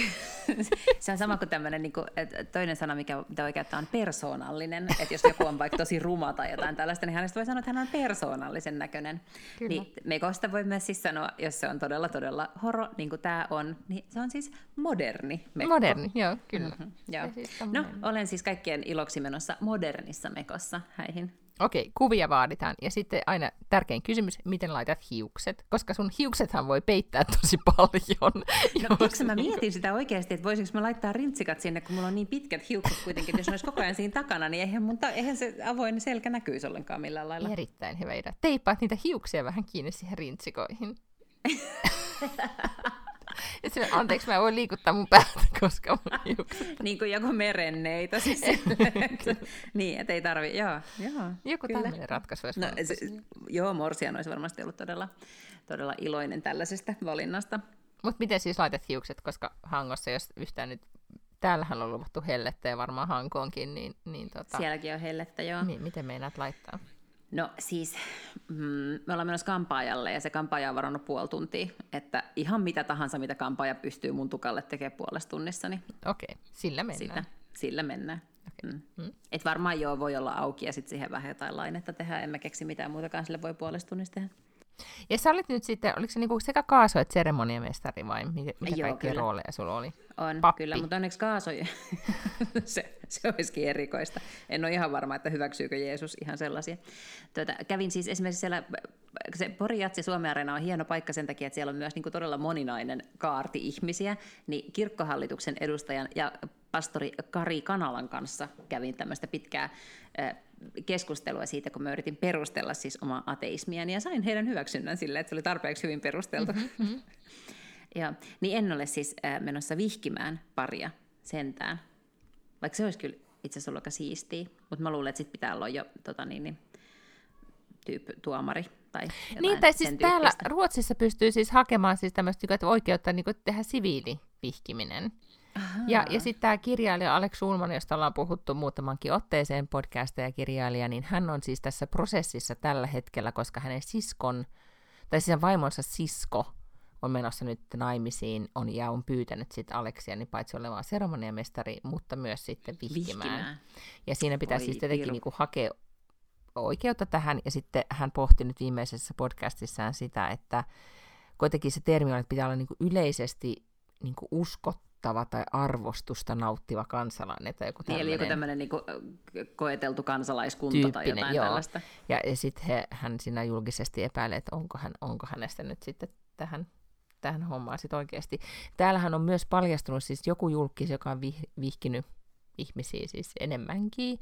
se on sama kuin tämmöinen, niin kuin, toinen sana, mikä mitä voi käyttää, on persoonallinen. Että jos joku on vaikka tosi ruma tai jotain tällaista, niin hänestä voi sanoa, että hän on persoonallisen näköinen. Kyllä. Niin mekosta voi myös siis sanoa, jos se on todella, todella horo, niin kuin tämä on, niin se on siis moderni mekko. Moderni, joo, kyllä. Mm-hmm, joo. Siis no, olen siis kaikkien iloksi menossa modernissa mekossa häihin. Okei, kuvia vaaditaan. Ja sitten aina tärkein kysymys, miten laitat hiukset? Koska sun hiuksethan voi peittää tosi paljon. No, jos... mä mietin sitä oikeasti, että voisinko mä laittaa rintsikat sinne, kun mulla on niin pitkät hiukset kuitenkin, että jos ne olisi koko ajan siinä takana, niin eihän, mun ta- eihän se avoin selkä näkyisi ollenkaan millään lailla. Erittäin hyvä idea. Teippaat niitä hiuksia vähän kiinni siihen rintsikoihin. Ja se, anteeksi, mä voin liikuttaa mun päätä, koska mun hiukset... niin kuin joku merenneito. Siis niin, että ei tarvi, joo. joo joku kyllä. tämmöinen ratkaisu olisi no, se, Joo, Morsian olisi varmasti ollut todella, todella iloinen tällaisesta valinnasta. Mutta miten siis laitat hiukset, koska Hangossa, jos yhtään nyt täällähän on luvattu hellettä ja varmaan Hankoonkin, niin, niin tota, Sielläkin on hellettä, joo. mi- miten meinaat laittaa? No siis, mm, me ollaan menossa kampaajalle ja se kampaaja on varannut puoli tuntia, että ihan mitä tahansa, mitä kampaaja pystyy mun tukalle tekemään puolessa tunnissa, niin Okei, sillä mennään. sillä, sillä mennään. Okei. Mm. Mm. Et varmaan joo, voi olla auki ja sitten siihen vähän jotain lainetta tehdään, en mä keksi mitään muutakaan, sille voi puolessa tunnissa tehdä. Ja sä olit nyt sitten, oliko se niinku sekä kaaso että seremoniamestari vai mitä, mitä Joo, kaikkia kyllä. rooleja sulla oli? On, Pappi. kyllä, mutta onneksi kaasoja. se, se olisikin erikoista. En ole ihan varma, että hyväksyykö Jeesus ihan sellaisia. Tuota, kävin siis esimerkiksi siellä, se Pori Jatsi Suomen Areena on hieno paikka sen takia, että siellä on myös niin kuin todella moninainen kaarti ihmisiä, niin kirkkohallituksen edustajan ja pastori Kari Kanalan kanssa kävin tämmöistä pitkää keskustelua siitä, kun mä yritin perustella siis omaa ateismiani ja sain heidän hyväksynnän sille, että se oli tarpeeksi hyvin perusteltu. Mm-hmm. Joo, niin en ole siis äh, menossa vihkimään paria sentään. Vaikka se olisi kyllä itse asiassa ollut aika siistiä, mutta mä luulen, että sit pitää olla jo tota niin, niin, tyyppi, tuomari tai Niin, tai siis täällä. Ruotsissa pystyy siis hakemaan siis tämmöistä että oikeutta niin tehdä siviilivihkiminen. Ja, ja sitten tämä kirjailija Alex Ulman, josta ollaan puhuttu muutamankin otteeseen podcasta ja kirjailija, niin hän on siis tässä prosessissa tällä hetkellä, koska hänen siskon, tai siis vaimonsa sisko on menossa nyt naimisiin on, ja on pyytänyt sitten Aleksia niin paitsi olemaan seremoniamestari, mutta myös sitten vihkimään. vihkimään. Ja siinä pitää Voi siis tietenkin piru. niinku hakea oikeutta tähän, ja sitten hän pohti nyt viimeisessä podcastissaan sitä, että kuitenkin se termi on, että pitää olla niinku yleisesti niinku uskottava tai arvostusta nauttiva kansalainen tai joku Niin, eli joku tämmöinen. tämmöinen niin koeteltu kansalaiskunta tai Tyyppinen, jotain joo. tällaista. Ja, ja sitten hän siinä julkisesti epäilee, että onko, hän, onko hänestä nyt sitten tähän, tähän hommaan sitten oikeasti. Täällähän on myös paljastunut siis joku julkis, joka on vih, vihkinyt ihmisiä siis enemmänkin,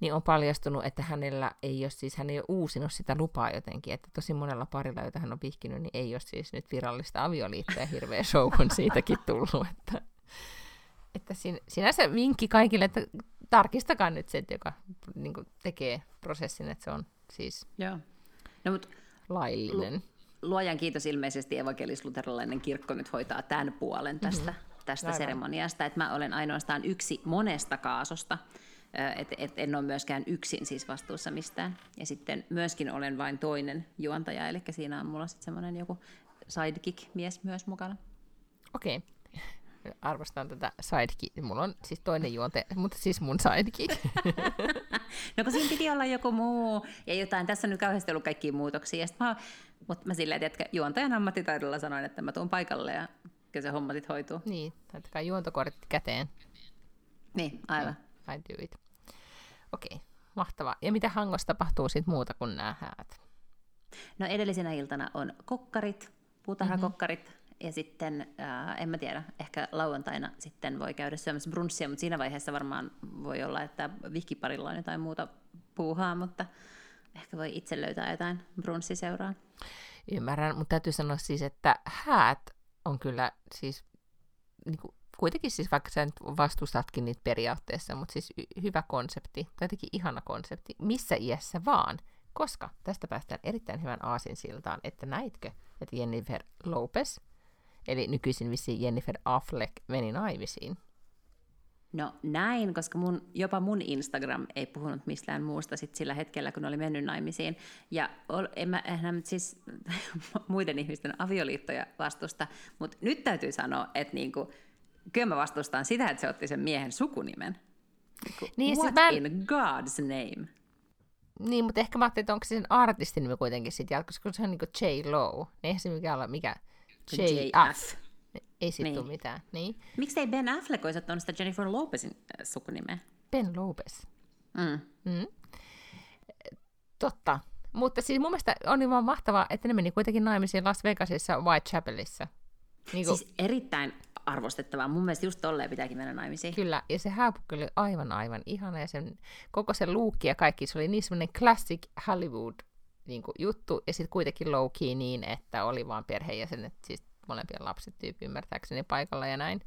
niin on paljastunut, että hänellä ei ole siis, hän ei ole uusinut sitä lupaa jotenkin, että tosi monella parilla, jota hän on vihkinyt, niin ei ole siis nyt virallista avioliittoa ja hirveä show on siitäkin tullut, että, että sin, sinänsä vinkki kaikille, että tarkistakaa nyt se, että joka niin tekee prosessin, että se on siis Joo. No, mutta laillinen. luojan kiitos ilmeisesti evankelis-luterilainen kirkko nyt hoitaa tämän puolen tästä, mm-hmm. tästä Aivan. seremoniasta, että mä olen ainoastaan yksi monesta kaasosta, että et en ole myöskään yksin siis vastuussa mistään. Ja sitten myöskin olen vain toinen juontaja, eli siinä on mulla sitten semmoinen joku sidekick-mies myös mukana. Okei. Okay. Arvostan tätä sidekick. Mulla on siis toinen juonte, mutta siis mun sidekick. No kun siinä piti olla joku muu ja jotain. Tässä on nyt kauheasti ollut kaikkia muutoksia. Ja mä, mutta mä silleen, että juontajan ammattitaidolla sanoin, että mä tuun paikalle ja kyllä se homma sit hoituu. niin, laittakaa juontokortit käteen. Niin, aivan. I do it. Okei, okay. mahtavaa. Ja mitä Hangossa tapahtuu sitten muuta kuin nämä häät? No edellisenä iltana on kokkarit, puutarhakokkarit, mm-hmm. ja sitten, äh, en mä tiedä, ehkä lauantaina sitten voi käydä syömässä brunssia, mutta siinä vaiheessa varmaan voi olla, että vihkiparilla on jotain muuta puuhaa, mutta ehkä voi itse löytää jotain brunssiseuraa. Ymmärrän, mutta täytyy sanoa siis, että häät on kyllä siis niin kuin, kuitenkin siis vaikka sä nyt vastustatkin niitä periaatteessa, mutta siis y- hyvä konsepti, tai jotenkin ihana konsepti, missä iässä vaan, koska tästä päästään erittäin hyvän aasinsiltaan, että näitkö, että Jennifer Lopez, eli nykyisin vissiin Jennifer Affleck, meni naimisiin. No näin, koska mun, jopa mun Instagram ei puhunut mistään muusta sit sillä hetkellä, kun oli mennyt naimisiin. Ja ol, en mä nyt siis muiden ihmisten avioliittoja vastusta, mutta nyt täytyy sanoa, että niinku, kyllä mä vastustan sitä, että se otti sen miehen sukunimen. Niinku, Niin, siis what mä in God's name? Niin, mutta ehkä mä ajattelin, että onko se sen artistin nimi kuitenkin sitten jatkossa, kun se on niinku J-Lo, niin eihän se mikä olla mikä JF. Ei sit Niin. niin. mitään. Niin. Miksei Ben Affleck olisi ottanut sitä Jennifer Lopezin äh, sukunimeä? Ben Lopez. Mm. Mm. Totta. Mutta siis mun mielestä on niin vaan mahtavaa, että ne meni kuitenkin naimisiin Las Vegasissa Whitechapelissa. Niin kuin, Siis erittäin arvostettavaa. Mun mielestä just tolleen pitääkin mennä naimisiin. Kyllä, ja se hääpukki oli aivan aivan ihana, ja sen, koko se luukki ja kaikki, se oli niin semmoinen classic Hollywood niin kuin, juttu, ja sitten kuitenkin low key niin, että oli vaan perheenjäsenet, siis molempien lapset tyyppi ymmärtääkseni paikalla ja näin.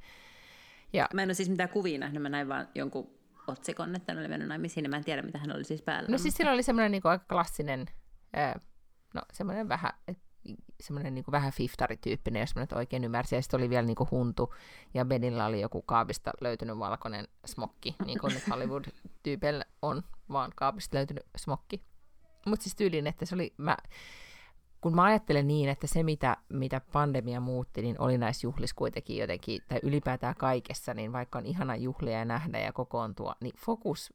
Ja Mä en ole siis mitään kuvia nähnyt, mä näin vaan jonkun otsikon, että hän oli mennyt naimisiin, ja mä en tiedä, mitä hän oli siis päällä. No siis sillä oli semmoinen niin aika klassinen, no semmoinen vähän, et, semmoinen niin vähän fiftarityyppinen, jos mä nyt oikein ymmärsin. Ja sitten oli vielä niin kuin huntu, ja Benillä oli joku kaapista löytynyt valkoinen smokki, niin kuin nyt Hollywood-tyypeillä on vaan kaapista löytynyt smokki. Mutta siis tyyliin, että se oli, mä, kun mä ajattelen niin, että se mitä, mitä pandemia muutti, niin oli näissä juhlissa kuitenkin jotenkin, tai ylipäätään kaikessa, niin vaikka on ihana juhlia ja nähdä ja kokoontua, niin fokus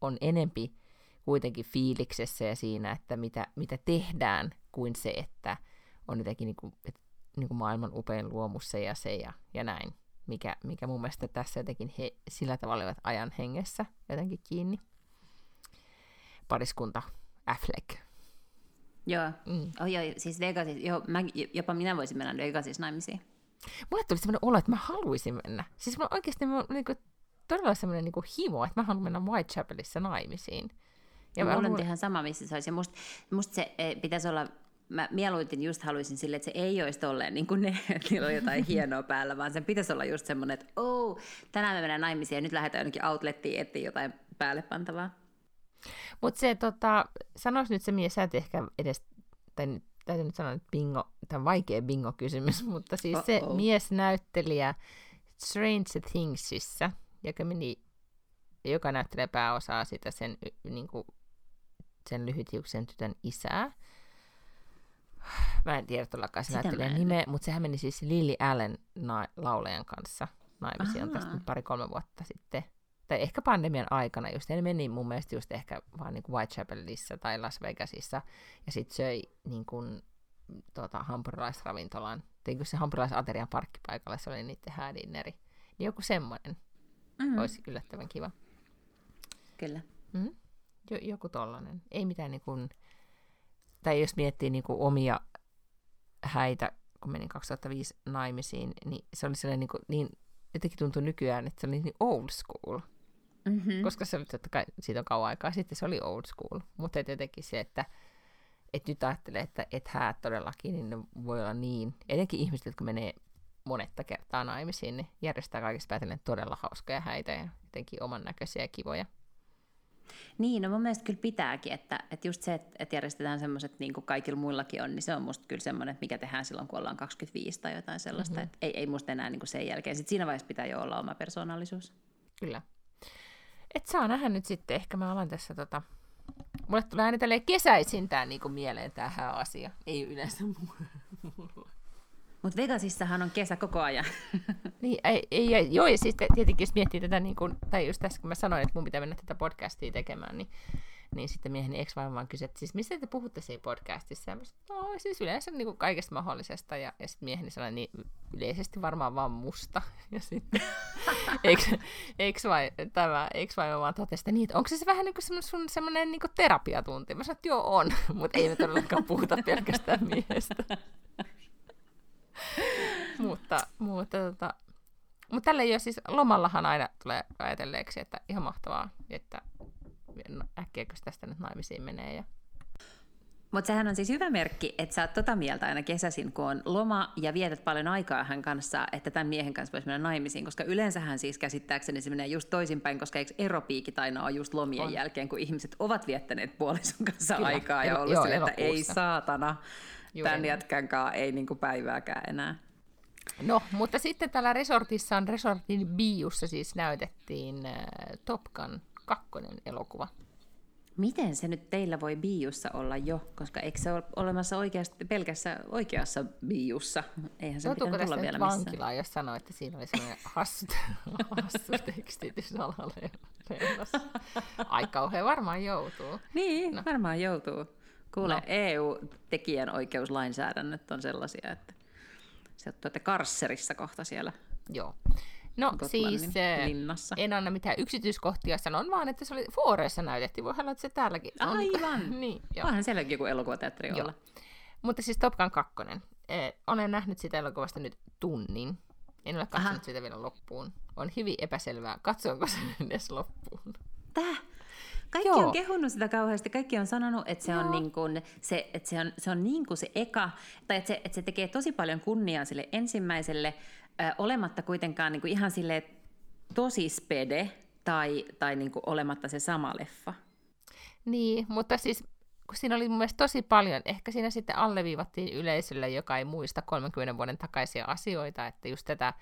on enempi kuitenkin fiiliksessä ja siinä, että mitä, mitä tehdään, kuin se, että on jotenkin niin kuin, että, niin kuin maailman upein luomus se ja se ja, ja näin, mikä, mikä mun mielestä tässä jotenkin he, sillä tavalla olivat ajan hengessä jotenkin kiinni. Pariskunta Affleck. Joo, mm. oh, joo siis Vegasis, joo, mä, jopa minä voisin mennä Vegasis naimisiin. Mulle tuli sellainen olo, että mä haluaisin mennä. Siis mä oikeasti mä, niin kuin, todella sellainen niin kuin himo, että mä haluan mennä Whitechapelissa naimisiin. Ja mulla on ihan sama, missä se olisi. Ja musta, musta se e, pitäisi olla mä mieluiten just haluaisin sille, että se ei olisi tolleen niin kuin ne, että niillä on jotain hienoa päällä, vaan sen pitäisi olla just semmoinen, että oh, tänään me mennään naimisiin ja nyt lähdetään jonnekin outlettiin etsiä jotain päälle pantavaa. Mutta se, tota, sanois nyt se mies, sä et ehkä edes, tai täytyy nyt sanoa, että bingo, tämä on vaikea bingo-kysymys, mutta siis Uh-oh. se miesnäyttelijä Strange Thingsissa, joka meni, joka näyttelee pääosaa sitä sen, niin kuin, sen lyhytiuksen tytön isää. Mä en tiedä todellakaan se näyttelijän nimeä, mutta sehän meni siis Lily Allen na- laulajan kanssa naimisiin on tästä pari-kolme vuotta sitten tai ehkä pandemian aikana just, ne meni mun mielestä just ehkä vaan niin kuin Whitechapelissa tai Las Vegasissa, ja sitten söi niin kuin, tuota, hampurilaisravintolan, tai se hampurilaisaterian parkkipaikalla, se oli niiden häädinneri. Niin joku semmoinen mm-hmm. olisi yllättävän kiva. Kyllä. Mm-hmm. Jo, joku tollanen. Ei mitään niin kuin, tai jos miettii niin kuin omia häitä, kun menin 2005 naimisiin, niin se oli sellainen niin, kuin, niin jotenkin tuntuu nykyään, että se oli niin old school. Mm-hmm. Koska se totta kai, siitä on kauan aikaa sitten, se oli old school. Mutta jotenkin se, että et nyt ajattelee, että et häät todellakin, niin ne voi olla niin. Etenkin ihmiset, jotka menee monetta kertaa naimisiin, niin järjestää kaikista päätellen todella hauskoja häitä ja jotenkin oman näköisiä ja kivoja. Niin, no mun mielestä kyllä pitääkin, että, että just se, että, että järjestetään semmoiset, niin kuin kaikilla muillakin on, niin se on musta kyllä semmoinen, että mikä tehdään silloin, kun ollaan 25 tai jotain sellaista, mm-hmm. että ei, ei musta enää niin kuin sen jälkeen. Sitten siinä vaiheessa pitää jo olla oma persoonallisuus. Kyllä. Et saa nähdä nyt sitten, ehkä mä alan tässä tota... Mulle tulee aina tälleen kesäisin tää niinku mieleen tähän asia. Ei yleensä mulla. Mutta Vegasissahan on kesä koko ajan. niin, ei, ei, joo, ja siis tietenkin jos miettii tätä, niin kun, tai just tässä kun mä sanoin, että mun pitää mennä tätä podcastia tekemään, niin, niin sitten mieheni ex vaan kysyi, että siis mistä te puhutte siinä podcastissa? Ja mä sanoin, no siis yleensä niin kuin kaikesta mahdollisesta, ja, ja sitten mieheni sanoi, niin yleisesti varmaan vaan musta. Ja sitten eikö vai, tämä eikö vai vaan totesi, että, niin, että onko se, vähän niin kuin sun semmoinen niin terapiatunti? Mä sanoin, että joo on, mutta ei me todellakaan puhuta pelkästään miehestä. mutta, mutta, tota, mutta tällä ei ole siis, lomallahan aina tulee ajatelleeksi, että ihan mahtavaa, että no, äkkiäkö tästä nyt naimisiin menee. Ja... Mutta sehän on siis hyvä merkki, että sä oot tota mieltä aina kesäsin, kun on loma ja vietät paljon aikaa hän kanssa, että tämän miehen kanssa voisi mennä naimisiin, koska yleensähän siis käsittääkseni se menee just toisinpäin, koska eikö eropiikit aina ole just lomien on. jälkeen, kun ihmiset ovat viettäneet puolison kanssa Kyllä. aikaa ja ollut sille, että ei saatana, Juuri tämän jätkän kanssa ei niinku päivääkään enää. No, mutta sitten täällä resortissa on resortin biussa siis näytettiin äh, Top Gun 2 elokuva. Miten se nyt teillä voi biussa olla jo, koska eikö se ole olemassa oikeasti, pelkässä oikeassa biussa? Eihän se pitänyt tulla vielä missään. vankilaan, jos sanoo, että siinä oli sellainen hassu, hassu tekstitys alareunassa. Ai kauhean varmaan joutuu. Niin, no. varmaan joutuu. Kuule, no. EU-tekijänoikeuslainsäädännöt on sellaisia, että se olette karsserissa kohta siellä. Joo. No Gotlannin siis eh, linnassa. en anna mitään yksityiskohtia, sanon vaan, että se oli Fooreessa näytettiin. Voi olla, että se täälläkin on. Aivan! niin, joo. Voihan sielläkin joku elokuvateatteri olla. Mutta siis Top Gun 2. Eh, olen nähnyt sitä elokuvasta nyt tunnin. En ole katsonut Aha. sitä vielä loppuun. On hyvin epäselvää, katsonko se edes loppuun. Täh? Kaikki Joo. on kehunut sitä kauheasti, kaikki on sanonut, että se on, niin kuin, se, että se on, se on niin kuin se eka, tai että se, että se tekee tosi paljon kunniaa sille ensimmäiselle, äh, olematta kuitenkaan niin kuin ihan sille tosi spede, tai, tai niin kuin olematta se sama leffa. Niin, mutta siis kun siinä oli mun mielestä tosi paljon, ehkä siinä sitten alleviivattiin yleisölle, joka ei muista 30 vuoden takaisia asioita, että just tätä,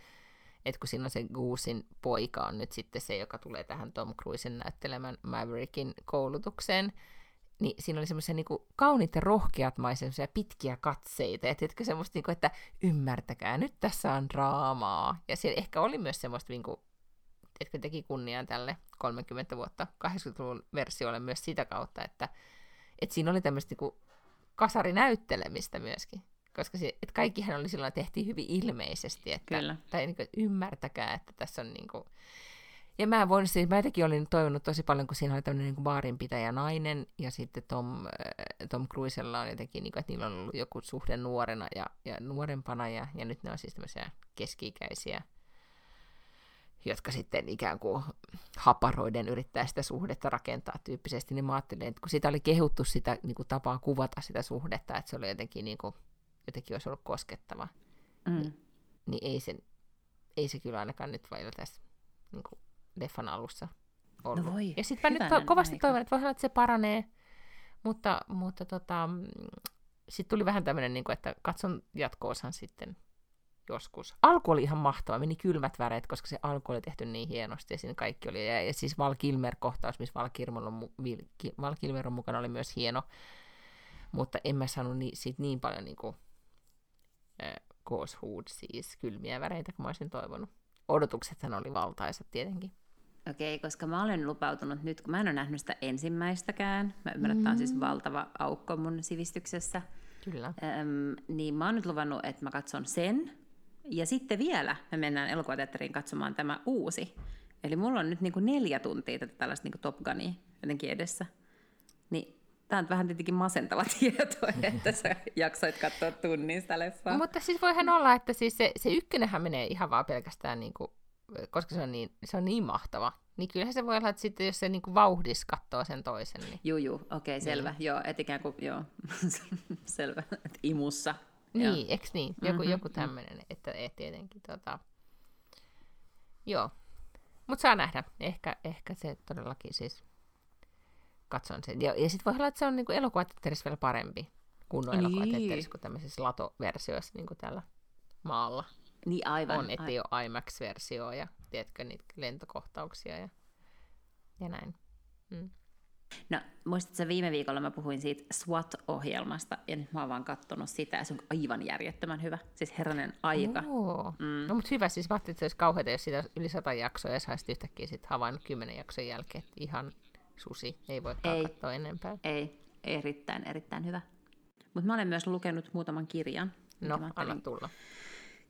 että kun on se Goosin poika on nyt sitten se, joka tulee tähän Tom Cruisen näyttelemän Maverickin koulutukseen, niin siinä oli semmoisia niin kauniit ja rohkeat semmoisia pitkiä katseita, ja tiedätkö semmoista, niin kuin, että ymmärtäkää, nyt tässä on draamaa. Ja siellä ehkä oli myös semmoista, niin kuin, että teki kunniaan tälle 30 vuotta 80-luvun versiolle myös sitä kautta, että, että siinä oli tämmöistä niin kasarinäyttelemistä myöskin. Koska se, että kaikkihan oli silloin tehtiin hyvin ilmeisesti, että, Kyllä. tai niin kuin, ymmärtäkää, että tässä on niin kuin, ja mä voin siis, mä jotenkin olin toivonut tosi paljon, kun siinä oli tämmöinen niin baarinpitäjä nainen, ja sitten Tom, äh, Tom Cruisella on jotenkin, niin kuin, että niillä on ollut joku suhde nuorena ja, ja nuorempana, ja, ja nyt ne on siis tämmöisiä keski-ikäisiä, jotka sitten ikään kuin haparoiden yrittää sitä suhdetta rakentaa tyyppisesti, niin mä ajattelin, että kun sitä oli kehuttu sitä niin kuin tapaa kuvata sitä suhdetta, että se oli jotenkin, niin kuin, jotenkin olisi ollut koskettava, mm. niin, niin ei, se, ei se kyllä ainakaan nyt vielä tässä niin kuin leffan alussa ollut. No voi, ja sitten mä nyt to- kovasti aika. toivon, että voi olla, että se paranee, mutta, mutta tota, sitten tuli vähän tämmöinen, niin että katson jatko-osan sitten joskus. Alku oli ihan mahtava, meni kylmät väreet, koska se alku oli tehty niin hienosti ja siinä kaikki oli. Ja, ja siis Val Kilmer-kohtaus, missä Val Kilmer, on, Val Kilmer on mukana, oli myös hieno. Mutta en mä saanut ni, siitä niin paljon niin kuin, Ghost siis kylmiä väreitä, kuin mä olisin toivonut. Odotuksethan oli valtaisat tietenkin. Okei, koska mä olen lupautunut nyt, kun mä en ole nähnyt sitä ensimmäistäkään, mä ymmärrän, että on siis mm. valtava aukko mun sivistyksessä, Kyllä. Öm, niin mä oon nyt luvannut, että mä katson sen, ja sitten vielä me mennään elokuvateatteriin katsomaan tämä uusi. Eli mulla on nyt niin kuin neljä tuntia tätä tällaista niin kuin Top Gunia jotenkin edessä. Tämä on vähän tietenkin masentava tieto, että sä jaksoit katsoa tunnin sitä leffaa. Mutta siis voihan olla, että siis se, se ykkönenhän menee ihan vaan pelkästään niin kuin koska se on niin, se on niin mahtava, niin kyllähän se voi olla, että sitten jos se niin vauhdis katsoo sen toisen. Niin... Juu, juu, okei, okay, selvä. Niin. Joo, et ikään kuin, joo, selvä, että imussa. Niin, eikö niin? Joku, mm-hmm. joku tämmöinen, että et tietenkin tota... Joo. Mutta saa nähdä. Ehkä, ehkä se todellakin siis katson sen. Ja, ja sitten voi olla, että se on niinku elokuvateatterissa vielä parempi kuin niin. elokuvateatterissa kuin tämmöisissä latoversioissa niin kuin täällä maalla. Niin aivan. On, ettei ole IMAX-versio ja tiedätkö niitä lentokohtauksia ja, ja näin. Mm. No, muistatko viime viikolla mä puhuin siitä SWAT-ohjelmasta, ja nyt mä oon vaan kattonut sitä, ja se on aivan järjettömän hyvä. Siis herranen aika. Oo. Mm. No, mutta hyvä, siis mä että se olisi kauheata, jos siitä yli sata jaksoa, ja saisit yhtäkkiä sit havainnut kymmenen jakson jälkeen, että ihan susi, ei voi katsoa enempää. Ei, erittäin, erittäin hyvä. Mutta mä olen myös lukenut muutaman kirjan. No, anna tulla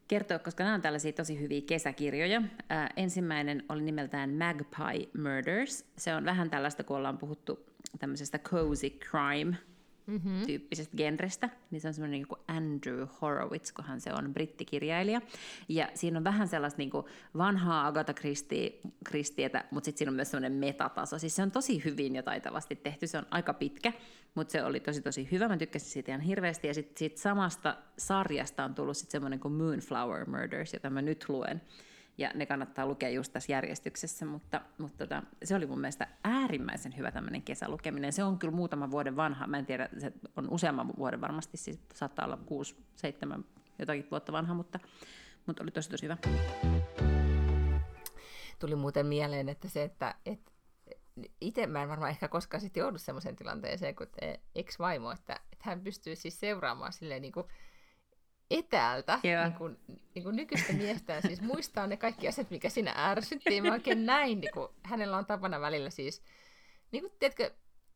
kertoa, koska nämä on tällaisia tosi hyviä kesäkirjoja. Ää, ensimmäinen oli nimeltään Magpie Murders. Se on vähän tällaista, kun ollaan puhuttu tämmöisestä cozy crime mm-hmm. genrestä, niin se on semmoinen niin Andrew Horowitz, kunhan se on brittikirjailija. Ja siinä on vähän sellaista niin kuin vanhaa Agatha Christietä, mutta sitten siinä on myös semmoinen metataso. Siis se on tosi hyvin ja taitavasti tehty, se on aika pitkä, mutta se oli tosi tosi hyvä, mä tykkäsin siitä ihan hirveästi. Ja sitten sit samasta sarjasta on tullut sitten semmoinen kuin Moonflower Murders, jota mä nyt luen ja ne kannattaa lukea just tässä järjestyksessä, mutta, mutta tota, se oli mun mielestä äärimmäisen hyvä tämmöinen kesälukeminen. Se on kyllä muutama vuoden vanha, mä en tiedä, se on useamman vuoden varmasti, siis saattaa olla kuusi, seitsemän, jotakin vuotta vanha, mutta, mutta oli tosi tosi hyvä. Tuli muuten mieleen, että se, että, että itse mä en varmaan ehkä koskaan sitten joudu semmoiseen tilanteeseen kuin ex-vaimo, että, että hän pystyy siis seuraamaan silleen niin kuin etäältä niin kuin, niin kuin nykyistä miestään, siis muistaa ne kaikki asiat, mikä siinä ärsyttiin. Mä oikein näin, niin kuin, hänellä on tapana välillä siis, niin kuin, tiedätkö,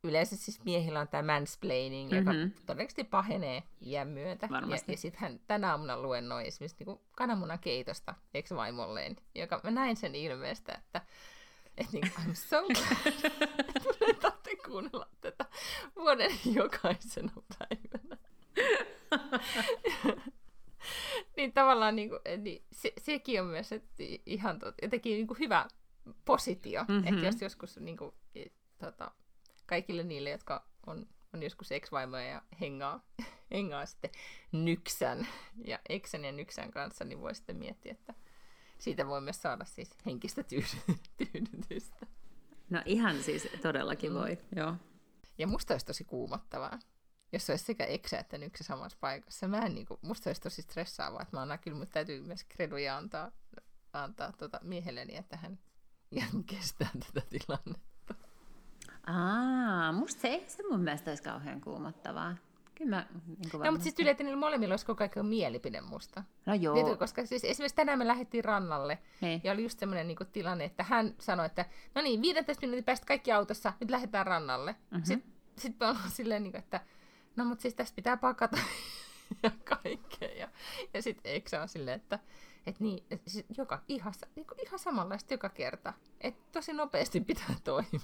yleensä siis miehillä on tämä mansplaining, mm-hmm. joka todennäköisesti pahenee iän myötä. Varmasti. Ja, ja sitten hän tänä aamuna luennoi esimerkiksi niin kuin kananmunan keitosta ex-vaimolleen, joka mä näin sen ilmeestä, että että niin, I'm so glad, että te kuunnella tätä vuoden jokaisena päivänä. niin tavallaan niin kuin, niin se, sekin on myös että ihan tot, jotenkin niin kuin hyvä positio, mm-hmm. että jos joskus niin kuin, tota, kaikille niille, jotka on, on joskus ex-vaimoja ja hengaa, hengaa sitten nyksän ja eksän ja nyksän kanssa, niin voi sitten miettiä, että siitä voi myös saada siis henkistä tyydytystä. No ihan siis todellakin mm. voi, joo. Ja musta olisi tosi kuumottavaa, jos olisi sekä eksä että yksi samassa paikassa. Mä en, niin kuin, musta olisi tosi stressaavaa, että mä annan kyllä, mutta täytyy myös kreduja antaa, antaa tuota miehelleni, että hän ihan kestää tätä tilannetta. Aa, musta se ei se mun mielestä olisi kauhean kuumottavaa. Kyllä mä, niin no, mutta siis että niillä molemmilla olisi koko ajan mielipide musta. No joo. Tiedätkö, koska siis esimerkiksi tänään me lähdettiin rannalle, niin. ja oli just semmoinen niin tilanne, että hän sanoi, että no niin, 15 minuutin päästä kaikki autossa, nyt lähdetään rannalle. Mm-hmm. Sitten sit me ollaan silleen, niin kuin, että no mutta siis tästä pitää pakata ja kaikkea. Ja, ja sitten Eksä on silleen, että et niin, et siis joka, ihan, niin ihan samanlaista joka kerta. Että tosi nopeasti pitää toimia.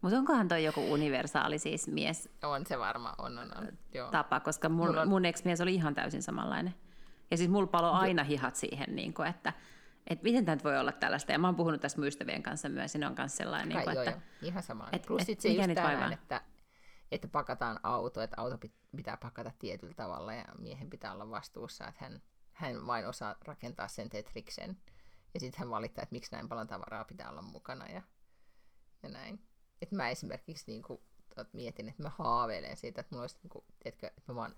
Mutta onkohan toi joku universaali siis mies? On se varma, on, on, on. Joo. Tapa, koska mun, on... mun ex-mies oli ihan täysin samanlainen. Ja siis mulla palo aina hihat siihen, niin kuin, että että miten tämä voi olla tällaista. Ja mä oon puhunut tästä mun ystävien kanssa myös, ja ne on kanssa sellainen, niin kuin, joo, että... Joo, ihan sama. Et, Plus et, se just tänään, että, että pakataan auto, että auto pitää pakata tietyllä tavalla, ja miehen pitää olla vastuussa, että hän, hän vain osaa rakentaa sen Tetriksen. Ja sitten hän valittaa, että miksi näin paljon tavaraa pitää olla mukana, ja, ja näin. Että mä esimerkiksi niin kuin, mietin, että mä haaveilen siitä, että mulla olisi, niin kuin, tiedätkö, että mä vaan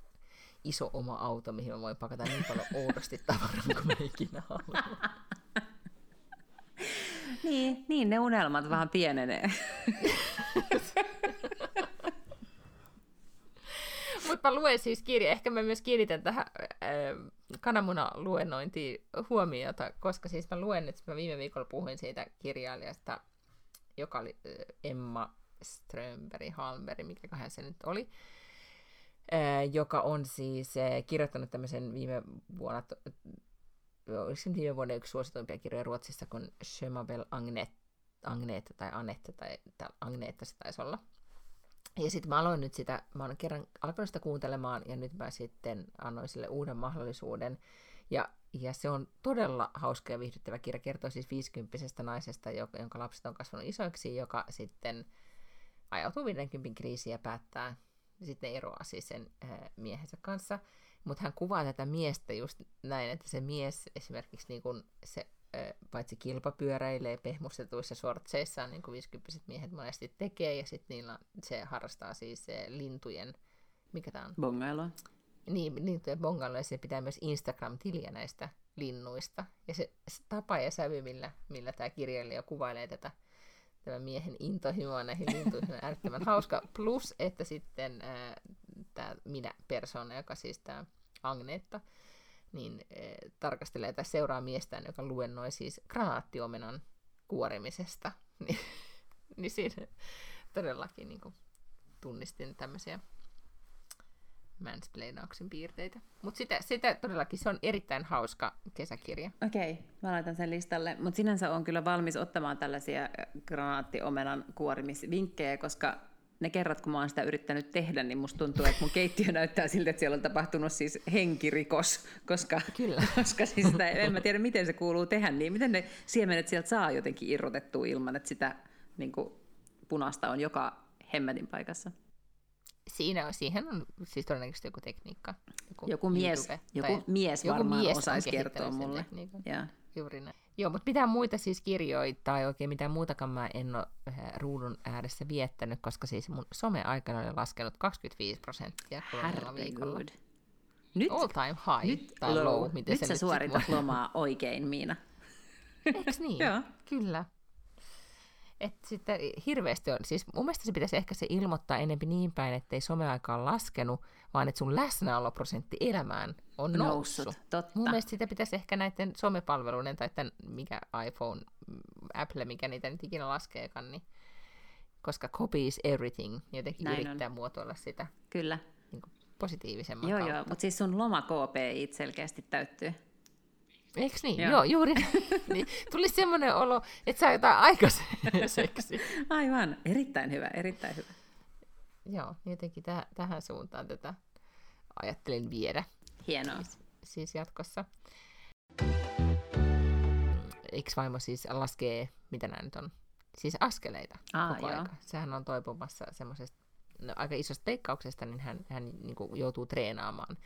iso oma auto, mihin mä voin pakata niin paljon oudosti tavaraa kuin mä ikinä haluan. niin, niin, ne unelmat vähän pienenee. Mutta luen siis kirja. Ehkä mä myös kiinnitän tähän äh, kananmuna-luennointiin huomiota, koska siis mä luen, että mä viime viikolla puhuin siitä kirjailijasta, joka oli äh, Emma Strömberg, Halmberg, mikä se nyt oli, äh, joka on siis äh, kirjoittanut tämmöisen viime vuonna, oliko se viime vuonna yksi suosituimpia kirjoja Ruotsissa, kun Schömabel Agnet, Agneta tai Anette tai, tai Agneta se taisi olla. Ja sitten mä aloin nyt sitä, mä olen kerran alkanut sitä kuuntelemaan ja nyt mä sitten annoin sille uuden mahdollisuuden. Ja, ja se on todella hauska ja viihdyttävä kirja. Kertoo siis 50 naisesta, jonka lapset on kasvanut isoiksi, joka sitten ajautuu 50 kriisiin ja päättää sitten eroaa siis sen äh, miehensä kanssa. Mutta hän kuvaa tätä miestä just näin, että se mies esimerkiksi niin kun se paitsi kilpapyöräilee pehmustetuissa sortseissaan, niin kuin 50 miehet monesti tekee, ja sitten niillä se harrastaa siis se lintujen, mikä tämä on? Bongailua. Niin, lintujen bongailua, ja se pitää myös Instagram-tiliä näistä linnuista. Ja se, se tapa ja sävy, millä, millä tämä kirjailija kuvailee tätä tämän miehen intohimoa näihin lintuihin on äärettömän hauska. Plus, että sitten tämä minä persona, joka siis tämä Agnetta, niin e, tarkastelee tai seuraa miestään, joka luennoi siis granaattiomenan kuorimisesta. niin, niin siinä todellakin niin kuin, tunnistin tämmöisiä mansplainauksen piirteitä. Mutta sitä, sitä todellakin, se on erittäin hauska kesäkirja. Okei, mä laitan sen listalle. Mutta sinänsä on kyllä valmis ottamaan tällaisia granaattiomenan kuorimisvinkkejä, koska ne kerrat, kun mä oon sitä yrittänyt tehdä, niin musta tuntuu, että mun keittiö näyttää siltä, että siellä on tapahtunut siis henkirikos, koska, Kyllä. koska siis sitä, en mä tiedä, miten se kuuluu tehdä, niin miten ne siemenet sieltä saa jotenkin irrotettua ilman, että sitä niin kuin, punaista on joka hemmetin paikassa. Siinä, siihen on siis todennäköisesti joku tekniikka. Joku, joku mies, joku mies varmaan joku mies osaisi kertoa mulle. Ja. Juuri näin. Joo, mutta mitään muita siis kirjoja tai oikein mitään muutakaan mä en ole äh, ruudun ääressä viettänyt, koska siis mun some-aikana oli laskenut 25 prosenttia viikolla. Nyt, All time high nyt tai low. low miten nyt sä nyt suoritat lomaa oikein, Miina. Eiks niin? Joo. Kyllä. Et sitten hirveästi on, siis mun mielestä se pitäisi ehkä se ilmoittaa enempi niin päin, ettei someaika ole laskenut, vaan että sun läsnäoloprosentti elämään on noussut. noussut totta. Mun mielestä sitä pitäisi ehkä näiden somepalveluiden tai tämän, mikä iPhone, mm, Apple, mikä niitä nyt ikinä laskeekaan, niin koska copy is everything, niin jotenkin Näin yrittää on. muotoilla sitä Kyllä. Niin positiivisemman joo, kautta. Joo, mutta siis sun loma KPI selkeästi täyttyy. Eikö niin? Joo, Joo juuri niin. Tuli semmoinen olo, että saa jotain aikaiseksi. Aivan, erittäin hyvä, erittäin hyvä. Joo, jotenkin täh- tähän suuntaan tätä ajattelin viedä. Hienoa. Siis, siis jatkossa. Ex-vaimo siis laskee, mitä nämä nyt on, siis askeleita Aa, koko joo. aika. Sehän on toipumassa semmoisesta no, aika isosta teikkauksesta, niin hän, hän niin kuin, joutuu treenaamaan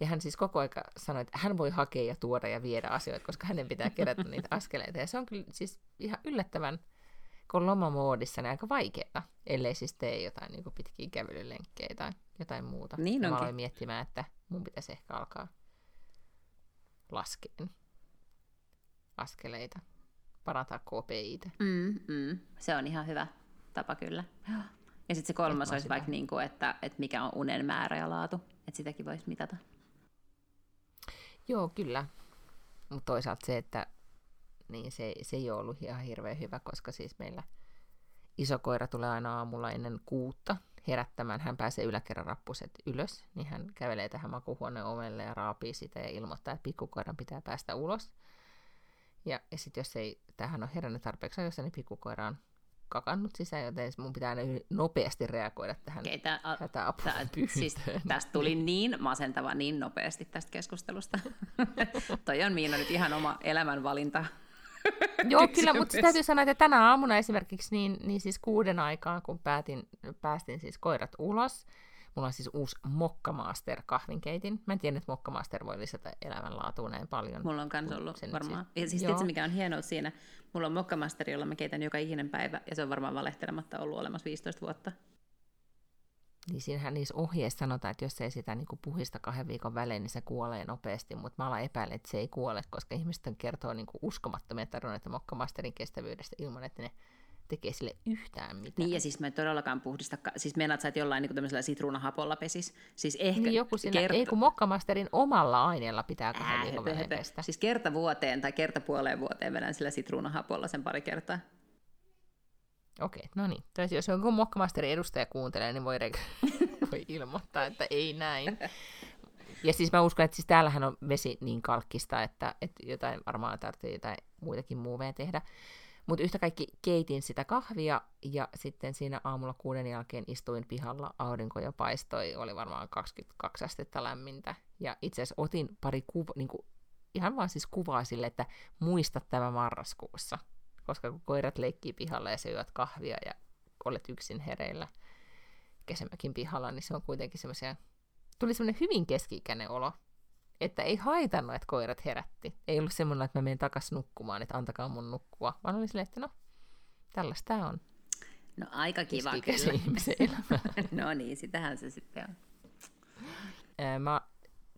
ja hän siis koko aika sanoi, että hän voi hakea ja tuoda ja viedä asioita, koska hänen pitää kerätä niitä askeleita. Ja se on kyllä siis ihan yllättävän kun lomamoodissa, niin aika vaikeaa, ellei siis tee jotain niin kuin pitkiä kävelylenkkejä tai jotain muuta. Niin ja mä onkin. aloin miettimään, että mun pitäisi ehkä alkaa laskeen askeleita, parantaa KPItä. Mm, mm. Se on ihan hyvä tapa kyllä. Ja sitten se kolmas olisi sitä- vaikka, niin kuin, että, että mikä on unen määrä ja laatu. Että sitäkin voisi mitata. Joo, kyllä. Mutta toisaalta se, että niin se, se ei ole ollut ihan hirveän hyvä, koska siis meillä iso koira tulee aina aamulla ennen kuutta herättämään. Hän pääsee yläkerran rappuset ylös, niin hän kävelee tähän makuuhuoneen ovelle ja raapii sitä ja ilmoittaa, että pikkukoiran pitää päästä ulos. Ja, ja sitten jos ei tähän ole herännyt tarpeeksi ajoissa, niin pikkukoira on kakannut sisään, joten mun pitää nopeasti reagoida tähän Okei, tää, a, hätäapua siis tästä tuli niin masentava niin nopeasti tästä keskustelusta. Toi on Miina nyt ihan oma elämänvalinta. Joo, kyllä, mutta täytyy sanoa, että tänä aamuna esimerkiksi niin, niin siis kuuden aikaan, kun päätin, päästin siis koirat ulos, mulla on siis uusi Mokkamaster kahvinkeitin. Mä en tiedä, että Mokkamaster voi lisätä elämänlaatua näin paljon. Mulla on kans ollut se nyt varmaan. siis- Ja siis tiedätkö, mikä on hienoa siinä? Mulla on mokkamasteri, jolla mä keitän joka ikinen päivä, ja se on varmaan valehtelematta ollut olemassa 15 vuotta. Niin siinähän niissä ohjeissa sanotaan, että jos ei sitä niin puhista kahden viikon välein, niin se kuolee nopeasti, mutta mä alan epäilen, että se ei kuole, koska ihmiset kertoo niin uskomattomia tarinoita Mokkamasterin kestävyydestä ilman, että ne tekee sille yhtään mitään. Niin, ja siis mä en todellakaan puhdista, siis meinaat sä, että jollain niin tämmöisellä sitruunahapolla pesis. Siis ehkä Niin joku siinä, kert- ei kun Mokkamasterin omalla aineella pitää kahden viikon välein pestä. Siis kerta vuoteen tai kerta puoleen vuoteen vedän sillä sitruunahapolla sen pari kertaa. Okei, no niin. Tai jos joku Mokkamasterin edustaja kuuntelee, niin voi, re- voi ilmoittaa, että ei näin. Ja siis mä uskon, että siis täällähän on vesi niin kalkkista, että, että jotain varmaan tarvitsee jotain muitakin muuveja tehdä. Mutta yhtä kaikki keitin sitä kahvia ja sitten siinä aamulla kuuden jälkeen istuin pihalla, aurinko jo paistoi, oli varmaan 22 astetta lämmintä. Ja itse asiassa otin pari kuva, niin kuin, ihan vaan siis kuvaa sille, että muista tämä marraskuussa. Koska kun koirat leikkii pihalla ja juot kahvia ja olet yksin hereillä kesämökin pihalla, niin se on kuitenkin semmoisia... Tuli semmoinen hyvin keski-ikäinen olo, että ei haitannut, että koirat herätti. Ei ollut semmoinen, että mä menen takaisin nukkumaan, että antakaa mun nukkua, vaan oli silleen, että no, tällaista tää on No aika kiva kyllä. ihmisen elämä. no niin, sitähän se sitten on. Mä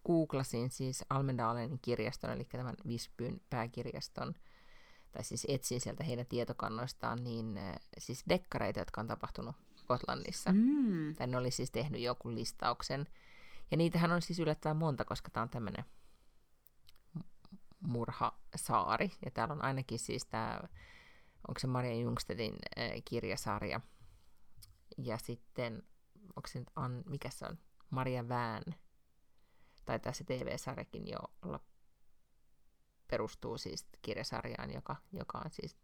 googlasin siis Almendalenin kirjaston, eli tämän Visbyn pääkirjaston, tai siis etsin sieltä heidän tietokannoistaan, niin siis dekkareita, jotka on tapahtunut Skotlannissa. Mm. Tai ne oli siis tehnyt jonkun listauksen. Ja niitähän on siis yllättävän monta, koska tämä on tämmöinen murhasaari. Ja täällä on ainakin siis tämä, onko se Maria Jungstedin äh, kirjasarja. Ja sitten, onko se nyt, An, mikä se on, Maria Vään. Tai tässä TV-sarjakin jo olla, perustuu siis kirjasarjaan, joka, joka on siis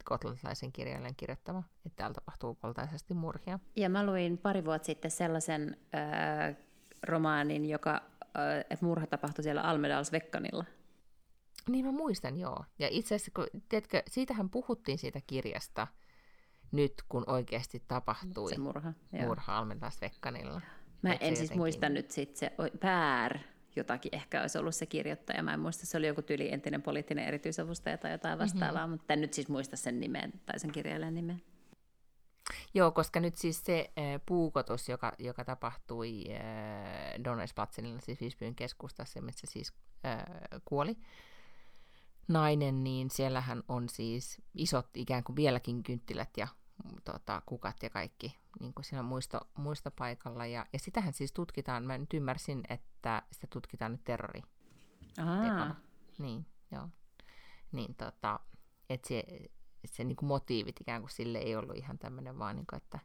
skotlantilaisen kirjailijan kirjoittama, että täällä tapahtuu valtaisesti murhia. Ja mä luin pari vuotta sitten sellaisen äh, romaanin, joka, äh, että murha tapahtui siellä Almedals Vekkanilla. Niin mä muistan, joo. Ja itse asiassa, kun, tiedätkö, siitähän puhuttiin siitä kirjasta nyt, kun oikeasti tapahtui Se murha. Joo. murha Almentas Vekkanilla. Mä Et en siis jotenkin- muista nyt sit se, Pär jotakin ehkä olisi ollut se kirjoittaja. Mä en muista, se oli joku tyli entinen poliittinen erityisavustaja tai jotain vastaavaa, mm-hmm. mutta en nyt siis muista sen nimen tai sen kirjailijan nimen. Joo, koska nyt siis se äh, puukotus, joka, joka tapahtui äh, Donnersplatzenilla, siis Visbyn keskustassa, missä siis äh, kuoli nainen, niin siellähän on siis isot ikään kuin vieläkin kynttilät ja mm, tota, kukat ja kaikki niin kuin siinä muisto, muistopaikalla. Ja, ja sitähän siis tutkitaan, mä nyt ymmärsin, että sitä tutkitaan nyt terrori. Niin, joo. Niin tota, että se, se niinku motiivit ikään kuin sille ei ollut ihan tämmöinen vaan, niinku, että,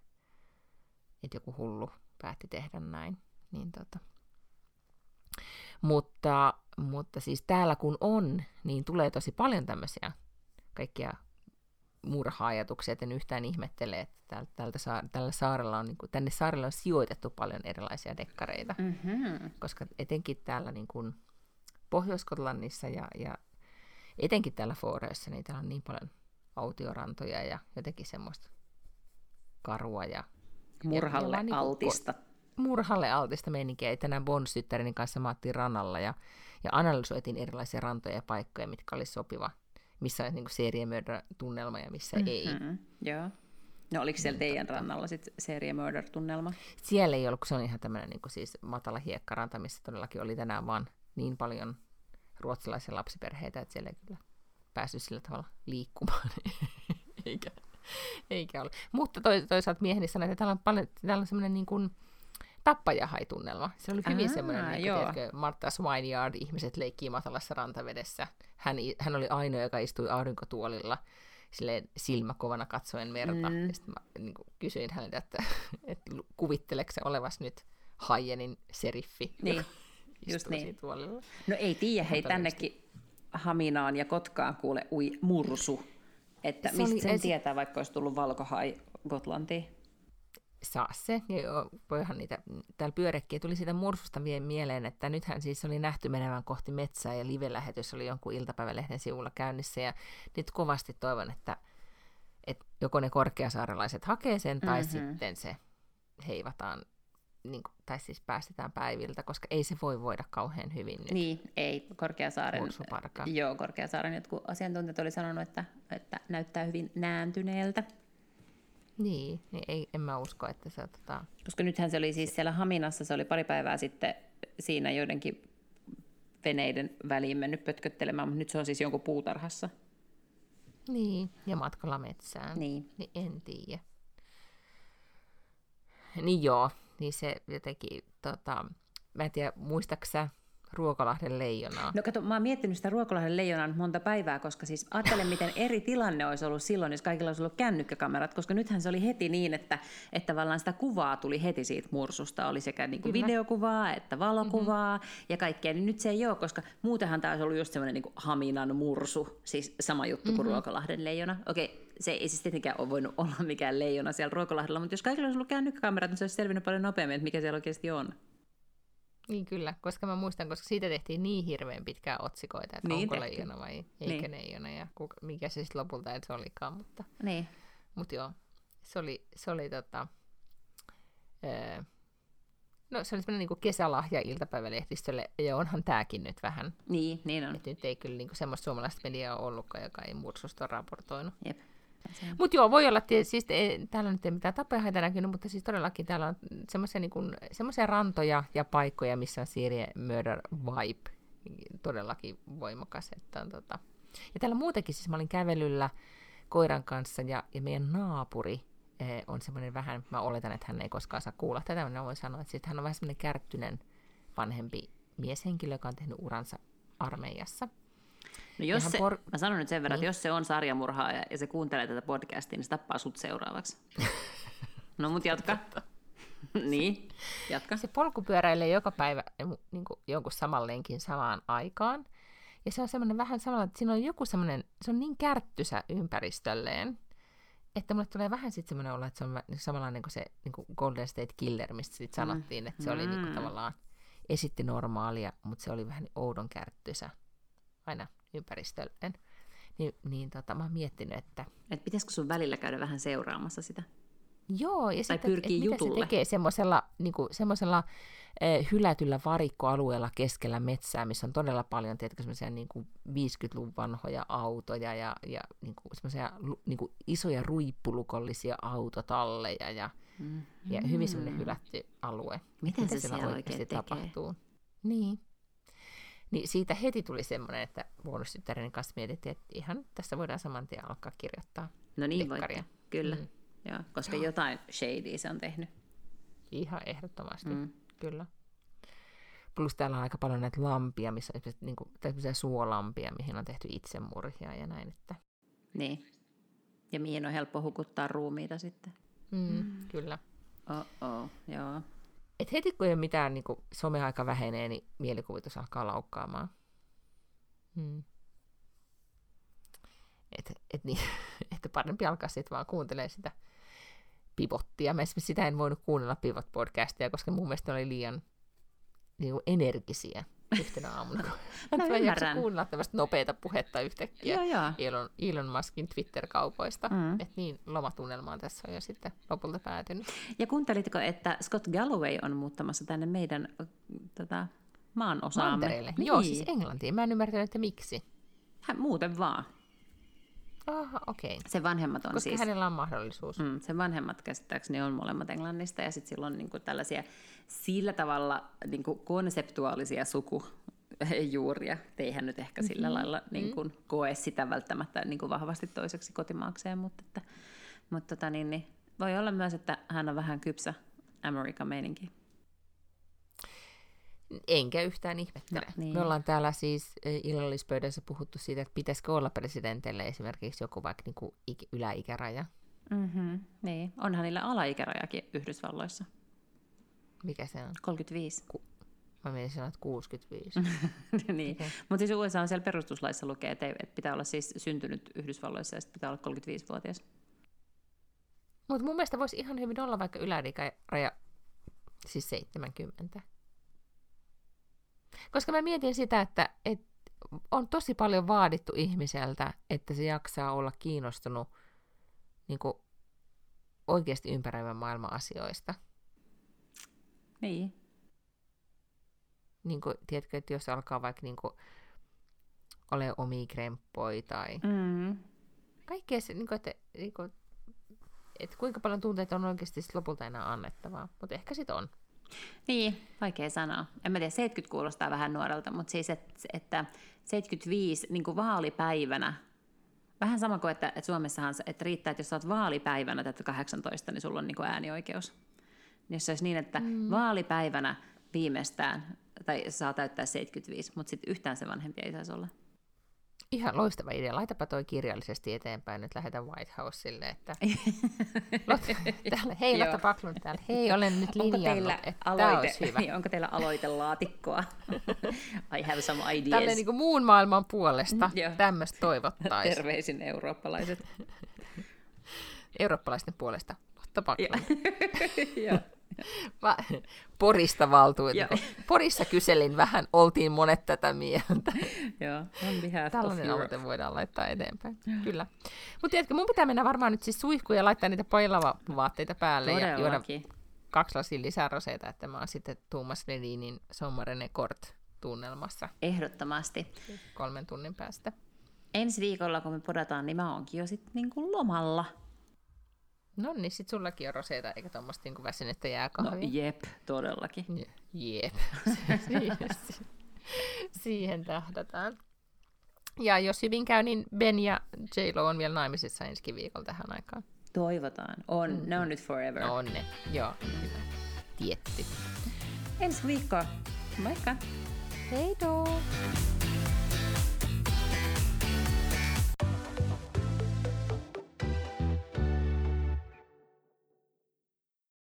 että joku hullu päätti tehdä näin. Niin tota. Mutta, mutta siis täällä kun on, niin tulee tosi paljon tämmöisiä kaikkia murha-ajatuksia, että en yhtään ihmettele, että tältä, saar, tällä saarella on, niin kuin, tänne saarelle on sijoitettu paljon erilaisia dekkareita Mm-hmm. koska etenkin täällä niin kuin Pohjois-Skotlannissa ja, ja etenkin täällä Fooreissa, niin täällä on niin paljon autiorantoja ja jotenkin semmoista karua ja Murhalle ja niinku altista. murhalle altista meininkiä. Ja tänään bonus-tyttäreni kanssa maattiin rannalla ja, ja analysoitiin erilaisia rantoja ja paikkoja, mitkä olisi sopiva missä on niin seriemurder-tunnelma ja missä mm-hmm. ei. Joo. No oliko siellä teidän rannalla sitten serie Murder-tunnelma? Siellä ei ollut, kun se on ihan tämmöinen niin siis matala hiekkaranta, missä todellakin oli tänään vaan niin paljon ruotsalaisia lapsiperheitä, että siellä ei kyllä päässyt sillä tavalla liikkumaan. eikä, eikä ole. Mutta toisaalta mieheni sanoi, että täällä on, paljon, täällä on semmoinen niin kuin, tappajahai-tunnelma. Se oli hyvin Aa, semmoinen, niin tiedätkö, Martha Swineyard, ihmiset leikkii matalassa rantavedessä. Hän, hän oli ainoa, joka istui aurinkotuolilla silleen silmäkovana katsoen merta. Mm. Sitten mä niin kuin, kysyin häneltä, että, että kuvitteleeko se olevas nyt Hayenin seriffi, niin. Just niin. tuolilla. No ei tiedä, hei tännekin Haminaan ja Kotkaan kuule ui mursu. Että se mistä sen esi- tietää, vaikka olisi tullut valkohai Gotlantiin? saa se. Ja voihan niitä, täällä pyörekkiä tuli siitä mursusta mieleen, että nythän siis oli nähty menevän kohti metsää ja live-lähetys oli jonkun iltapäivälehden sivulla käynnissä ja nyt kovasti toivon, että, että joko ne korkeasaarelaiset hakee sen tai mm-hmm. sitten se heivataan niin kuin, tai siis päästetään päiviltä, koska ei se voi voida kauhean hyvin nyt. Niin, ei. Korkeasaaren, joo, Korkeasaaren jotkut asiantuntijat oli sanonut, että, että näyttää hyvin nääntyneeltä. Niin, niin ei, en mä usko, että se... Tota... Koska nythän se oli siis siellä Haminassa, se oli pari päivää sitten siinä joidenkin veneiden väliin mennyt pötköttelemään, mutta nyt se on siis jonkun puutarhassa. Niin, ja matkalla metsään. Niin. Niin en tiedä. Niin joo, niin se jotenkin, tota, mä en tiedä, muistaksä Ruokolahden leijonaa? No kato, mä oon miettinyt sitä Ruokolahden leijonaa monta päivää, koska siis ajattelen, miten eri tilanne olisi ollut silloin, jos kaikilla olisi ollut kännykkäkamerat, koska nythän se oli heti niin, että, että tavallaan sitä kuvaa tuli heti siitä mursusta. Oli sekä niin kuin videokuvaa että valokuvaa mm-hmm. ja kaikkea. Niin nyt se ei ole, koska muutenhan tämä olisi ollut just semmoinen niin Haminan mursu, siis sama juttu kuin mm-hmm. Ruokolahden leijona. Okei, se ei siis tietenkään ole voinut olla mikään leijona siellä Ruokolahdella, mutta jos kaikilla olisi ollut kännykkäkamerat, niin se olisi selvinnyt paljon nopeammin, että mikä siellä oikeasti on. Niin kyllä, koska mä muistan, koska siitä tehtiin niin hirveän pitkää otsikoita, että niin onko tehty. leijona vai eikö niin. leijona ja kuka, mikä se sitten lopulta ei se olikaan. Mutta, niin. mutta joo, se oli, se oli tota, öö, no se oli semmoinen niin kesälahja iltapäivälehdistölle, ja onhan tämäkin nyt vähän. Niin, niin on. Että nyt ei kyllä niin kuin semmoista suomalaista mediaa ollutkaan, joka ei mursusta raportoinut. Jep. Mutta joo, voi olla, että siis ei, täällä nyt ei mitään tapajahaita näkynyt, mutta siis todellakin täällä on semmoisia niin rantoja ja paikkoja, missä on serie murder vibe todellakin voimakas. Että on, tota. Ja täällä muutenkin, siis mä olin kävelyllä koiran kanssa ja, ja meidän naapuri eh, on semmoinen vähän, mä oletan, että hän ei koskaan saa kuulla tätä, mä voin sanoa, että sit hän on vähän semmoinen kärttynen vanhempi mieshenkilö, joka on tehnyt uransa armeijassa. No jos se, por... Mä sanon nyt sen verran, niin. että jos se on sarjamurhaaja ja se kuuntelee tätä podcastia, niin se tappaa sut seuraavaksi. no mut jatka. niin, jatka. Se polkupyöräilee joka päivä niin kuin jonkun saman lenkin samaan aikaan. Ja se on semmoinen vähän samalla, että siinä on joku semmoinen, se on niin kärttysä ympäristölleen, että mulle tulee vähän sitten semmoinen olla, että se on samanlainen kuin se niin kuin Golden State Killer, mistä sitten mm. sanottiin, että se oli niin kuin, mm. tavallaan esitti normaalia, mutta se oli vähän oudon kärttysä aina ympäristölleen. Niin, niin tota, mä oon miettinyt, että... Et pitäisikö sun välillä käydä vähän seuraamassa sitä? Joo, ja tai sitten, pyrkii että jutulle. mitä se tekee semmoisella, niin kuin, semmoisella eh, hylätyllä varikkoalueella keskellä metsää, missä on todella paljon tiedätkö, semmoisia niin kuin 50-luvun vanhoja autoja ja, ja niin kuin, semmoisia niin kuin isoja ruippulukollisia autotalleja ja, mm-hmm. ja hyvin semmoinen hylätty alue. Miten Mitä se siellä oikeasti tapahtuu? Niin. Niin siitä heti tuli semmoinen, että bonustyttäreni kanssa mietittiin, että ihan tässä voidaan saman tien alkaa kirjoittaa No niin voitte, kyllä. Mm. Joo, koska Joo. jotain shady se on tehnyt. Ihan ehdottomasti, mm. kyllä. Plus täällä on aika paljon näitä lampia, missä on niin kuin, suolampia, mihin on tehty itsemurhia ja näin. Että... Niin. Ja mihin on helppo hukuttaa ruumiita sitten. Mm, mm. Kyllä. Oh-oh, joo. Et heti kun ei ole mitään niin kuin someaika vähenee, niin mielikuvitus alkaa laukkaamaan. Hmm. Et, et niin, että parempi alkaa sitten vaan kuuntelemaan sitä pivottia. Mä sitä en voinut kuunnella pivot-podcastia, koska mun mielestä oli liian niin energisiä yhtenä aamuna. no, mä ymmärrän. kuunnella tämmöistä nopeata puhetta yhtäkkiä joo, joo. Elon, Elon Muskin Twitter-kaupoista. Mm. Että niin lomatunnelmaan tässä on jo sitten lopulta päätynyt. Ja kuuntelitko, että Scott Galloway on muuttamassa tänne meidän tota, maan osaamme? Niin. Joo, siis Englantiin. Mä en ymmärtänyt, että miksi. Hän muuten vaan. Aha, okei. Okay. Se vanhemmat on Koska siis... hänellä on mahdollisuus. Mm, sen vanhemmat käsittääkseni on molemmat englannista ja sitten silloin niin kuin tällaisia sillä tavalla niin kuin konseptuaalisia sukujuuria. Eihän nyt ehkä sillä mm-hmm. lailla niin kuin, koe sitä välttämättä niin kuin vahvasti toiseksi kotimaakseen, mutta, että, mutta tota, niin, niin, voi olla myös, että hän on vähän kypsä Amerikan meininki. Enkä yhtään ihmettele. No, niin. Me ollaan täällä siis illallispöydässä puhuttu siitä, että pitäisikö olla presidentille esimerkiksi joku vaikka niin kuin yläikäraja. Mm-hmm, niin, onhan niillä alaikärajakin Yhdysvalloissa. Mikä se on? 35. Ku- Mä menin sanoa, että 65. niin, okay. mutta siis USA on siellä perustuslaissa lukee, että, ei, että pitää olla siis syntynyt Yhdysvalloissa ja sitten pitää olla 35-vuotias. Mutta mun mielestä voisi ihan hyvin olla vaikka yläikäraja, siis 70. Koska mä mietin sitä, että, että on tosi paljon vaadittu ihmiseltä, että se jaksaa olla kiinnostunut niin kuin, oikeasti ympäröivän maailman asioista. Niin. Niin kuin, tiedätkö, että jos alkaa vaikka niin kuin, ole omia kremppoja tai mm. kaikkea se, niin kuin, että, niin kuin, että kuinka paljon tunteita on oikeasti lopulta enää annettavaa. Mutta ehkä sitten on. Niin, vaikea sanoa. En mä tiedä, 70 kuulostaa vähän nuorelta, mutta siis, et, että 75 niin kuin vaalipäivänä, vähän sama kuin, että, että Suomessahan että riittää, että jos sä oot vaalipäivänä tätä 18, niin sulla on niin kuin äänioikeus. Niin jos se olisi niin, että mm. vaalipäivänä viimeistään, tai saa täyttää 75, mutta sitten yhtään se vanhempi ei saisi olla. Ihan loistava idea. Laitapa toi kirjallisesti eteenpäin. Nyt lähetän White Houselle, että täällä, hei Lotta Backlund täällä. Hei, olen nyt linjannut, onko teillä että aloite, hyvä. Onko teillä aloitelaatikkoa? I have some ideas. Tälle niin kuin muun maailman puolesta tämmöistä toivottaisiin. Terveisin eurooppalaiset. Eurooppalaisten puolesta Lotta Backlund. Porista valtuutettu. Porissa kyselin vähän, oltiin monet tätä mieltä. Joo, on Tällainen aloite voidaan laittaa eteenpäin. Kyllä. Mutta tiedätkö, mun pitää mennä varmaan nyt siis suihkuun ja laittaa niitä pailava-vaatteita päälle Todellakin. ja juoda kaksi lasia lisää roseita, että mä oon sitten Tuumas Ledinin Sommarene Kort tunnelmassa. Ehdottomasti. Kolmen tunnin päästä. Ensi viikolla, kun me podataan, niin mä oonkin jo sitten niin lomalla. No niin, sit sullakin on roseita, eikä tuommoista niinku väsynyttä jääkahvia. No jep, todellakin. Jep. siihen, siihen tähdätään. Ja jos hyvin käy, niin Ben ja J-Lo on vielä naimisissa ensi viikolla tähän aikaan. Toivotaan. On, mm-hmm. ne on nyt forever. No on ne, joo, hyvä. Tietty. Ensi viikkoa. Moikka! Hei doo!